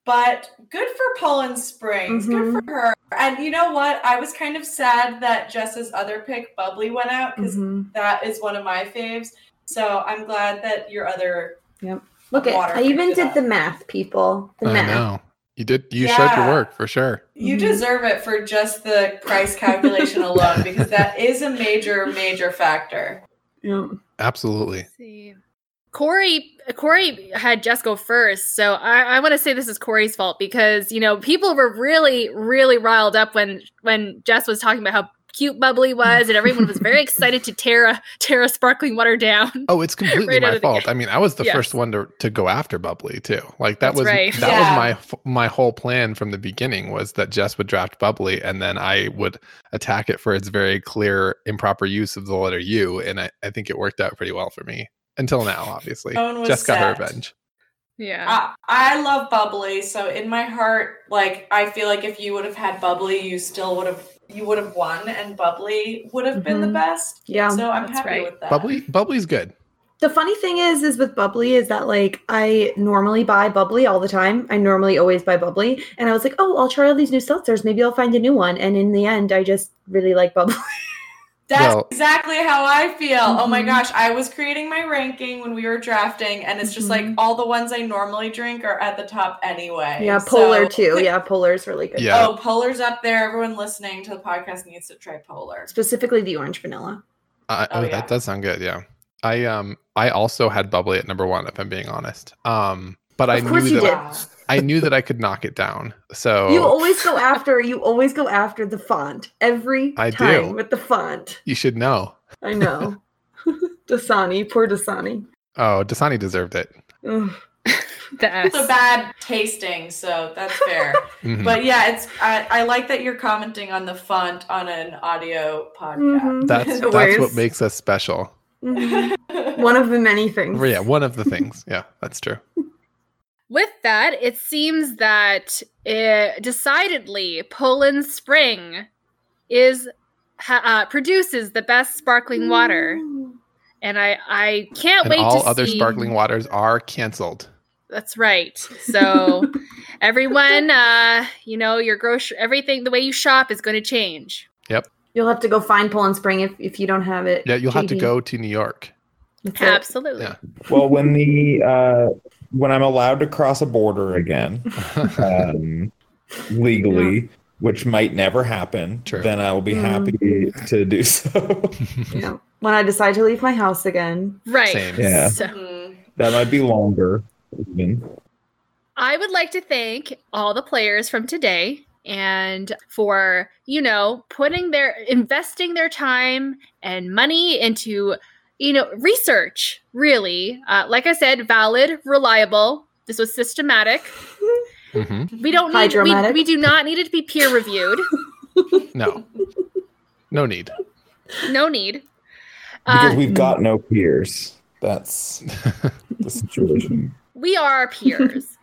but good for Poland Springs. Good for her. And you know what? I was kind of sad that Jess's other pick, Bubbly, went out because Mhm. that is one of my faves. So I'm glad that your other Yep. Look at Water I even did up. the math, people. The I math. know. You did you showed your work for sure. You Mhm. deserve it for just the price calculation alone because that is a major, major factor. Yeah. Absolutely. Let's see. Corey Corey had Jess go first, so I, I want to say this is Corey's fault because you know people were really really riled up when when Jess was talking about how cute Bubbly was, and everyone was very excited to tear a tear a sparkling water down. Oh, it's completely Right my fault. I mean, I was the Yes. first one to, to go after Bubbly too. Like that That's was right. that Yeah. was my my whole plan from the beginning was that Jess would draft Bubbly and then I would attack it for its very clear improper use of the letter U, and I, I think it worked out pretty well for me until now. Obviously, Tone was Jess got her revenge. Yeah, I, I love bubbly, so in my heart, like I feel like if you would have had bubbly, you still would have you would have won, and bubbly would have been the Mhm. best. Yeah. So I'm happy right. with that. Bubbly Bubbly's good. The funny thing is, is with bubbly is that like I normally buy bubbly all the time. I normally always buy bubbly, and I was like, oh, I'll try all these new seltzers. Maybe I'll find a new one. And in the end, I just really like bubbly. That's Well- exactly how I feel. Oh my Mhm. gosh, I was creating my ranking when we were drafting, and it's just like Mhm. all the ones I normally drink are at the top anyway. yeah, polar So- too. Yeah, polar's really good. Yeah. Oh, Polar's up there. Everyone listening to the podcast needs to try Polar. Specifically the orange vanilla. Uh, Oh, oh, yeah. that does sound good. Yeah, I um I also had Bubbly at number one if I'm being honest. Um, but I Of course knew you that did. I knew that I could knock it down. So You always go after. You always go after the font every I time do. with the font. you should know. I know. Dasani, poor Dasani. Oh, Dasani deserved it. Ugh. the It's a bad tasting, so that's fair. Mhm. but yeah, it's I, I like that you're commenting on the font on an audio podcast. Mhm. that's that's what makes us special. Mhm. One of the many things. Yeah, one of the things. Yeah, that's true. With that, it seems that uh, decidedly Poland Spring is ha- uh, produces the best sparkling water, and I I can't And wait all to other see. sparkling waters are canceled. That's right. So everyone, uh, you know, your grocery, everything, the way you shop is going to change. Yep. You'll have to go find Poland Spring if, if you don't have it. Yeah, you'll have to go to New York. That's. Absolutely. Yeah. Well, when the uh, when I'm allowed to cross a border again, um, legally, which might never happen, True. then I will be Mm. happy to do so. Yeah. When I decide to leave my house again. Right. Same. Yeah. So Mhm. that might be longer. Even. I would like to thank all the players from today and for, you know, putting their investing their time and money into, you know, research, really. Uh, like I said, valid, reliable. This was systematic. hmm We don't need we, we do not need it to be peer reviewed. No, no need. No need. Because Uh, we've got no peers. That's the situation. we are peers.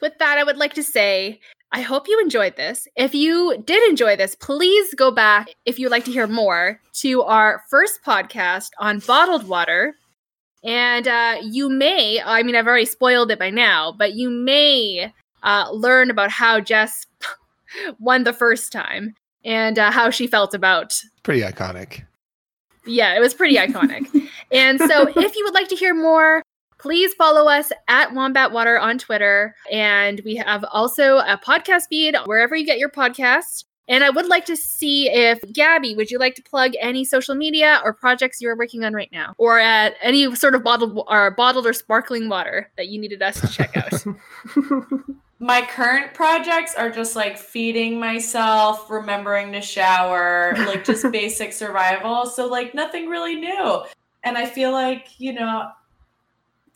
With that, I would like to say, I hope you enjoyed this. If you did enjoy this, please go back, if you'd like to hear more, to our first podcast on bottled water. And uh, you may, I mean, I've already spoiled it by now, but you may uh, learn about how Jess won the first time and uh, how she felt about Pretty iconic. yeah, it was pretty iconic. and so, if you would like to hear more, please follow us at Wombat Water on Twitter. And we have also a podcast feed wherever you get your podcasts. And I would like to see if Gabby, would you like to plug any social media or projects you are working on right now, or at any sort of bottled or bottled or sparkling water that you needed us to check out? My current projects are just like feeding myself, remembering to shower, like just basic survival. So, like, nothing really new. And I feel like, you know,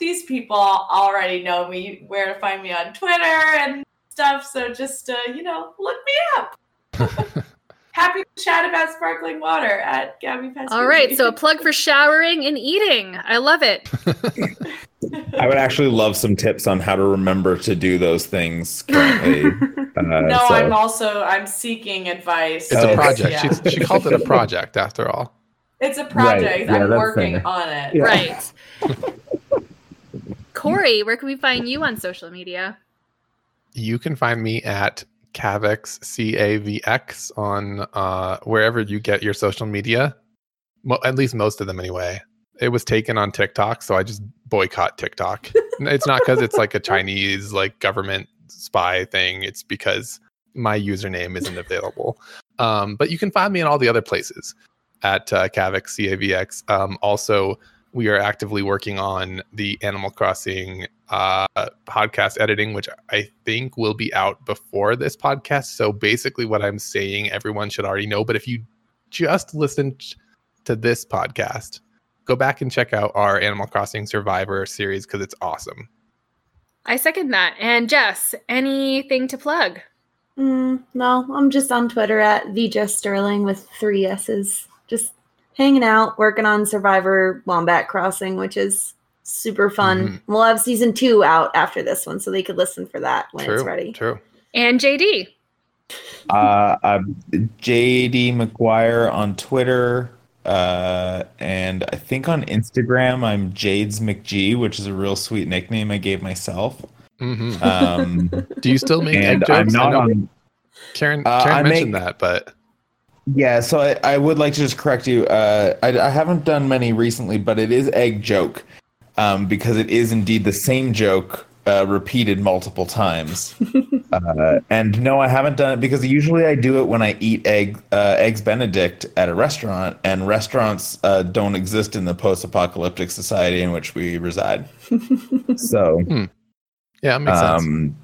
these people already know me, where to find me on Twitter and stuff. So, just, uh, you know, look me up. Happy to chat about sparkling water at Gabby Pasquini. All right, so a plug for showering and eating. I love it. I would actually love some tips on how to remember to do those things currently. Uh, no, so- I'm also I'm seeking advice. It's Oh. a project. Yeah. She, she called it a project after all. It's a project. yeah, I'm working fair. on it. Yeah. Right. Corey, where can we find you on social media? You can find me at Cavx C A V X on uh, wherever you get your social media. Mo- at least most of them, anyway. It was taken on TikTok, so I just boycott TikTok. it's not because it's like a Chinese like government spy thing. It's because my username isn't available. Um, but you can find me in all the other places at uh, Cavx C A V X. Um, also, we are actively working on the Animal Crossing uh, podcast editing, which I think will be out before this podcast. So basically, what I'm saying, everyone should already know. But if you just listened to this podcast, go back and check out our Animal Crossing Survivor series because it's awesome. I second that. And Jess, anything to plug? Mm, no, I'm just on Twitter at the Jess Sterling with three S's. Just hanging out, working on Survivor Wombat Crossing, which is super fun. Mhm. We'll have season two out after this one, so they could listen for that when true, it's ready. true. And JD. Uh, I'm JD McGuire on Twitter. Uh, and I think on Instagram, I'm Jades McG, which is a real sweet nickname I gave myself. hmm Um, Do you still make egg and jokes? I'm not on. Karen, Uh, Karen I mentioned make- that, but Yeah, so I, I would like to just correct you. Uh, I, I haven't done many recently, but it is egg joke um, because it is indeed the same joke uh, repeated multiple times. uh, and no, I haven't done it because usually I do it when I eat egg uh, eggs Benedict at a restaurant, and restaurants uh, don't exist in the post-apocalyptic society in which we reside. so yeah, it makes sense.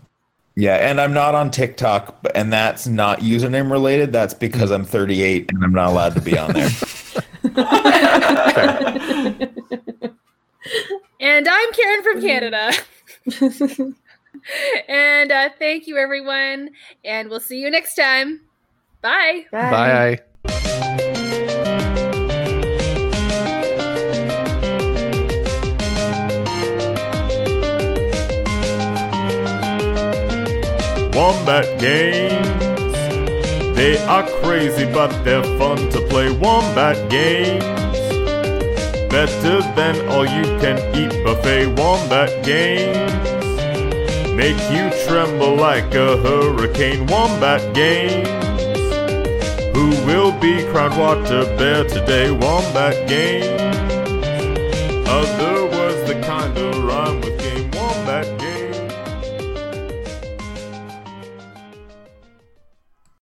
Yeah, and I'm not on TikTok, and that's not username related. That's because I'm 38 and I'm not allowed to be on there. And I'm Karen from Canada. and uh, thank you, everyone. And we'll see you next time. Bye. Bye. Wombat games. They are crazy, but they're fun to play. Wombat games. Better than all you can eat buffet. Wombat games. Make you tremble like a hurricane. Wombat games. Who will be crowned water bear today? Wombat games. Other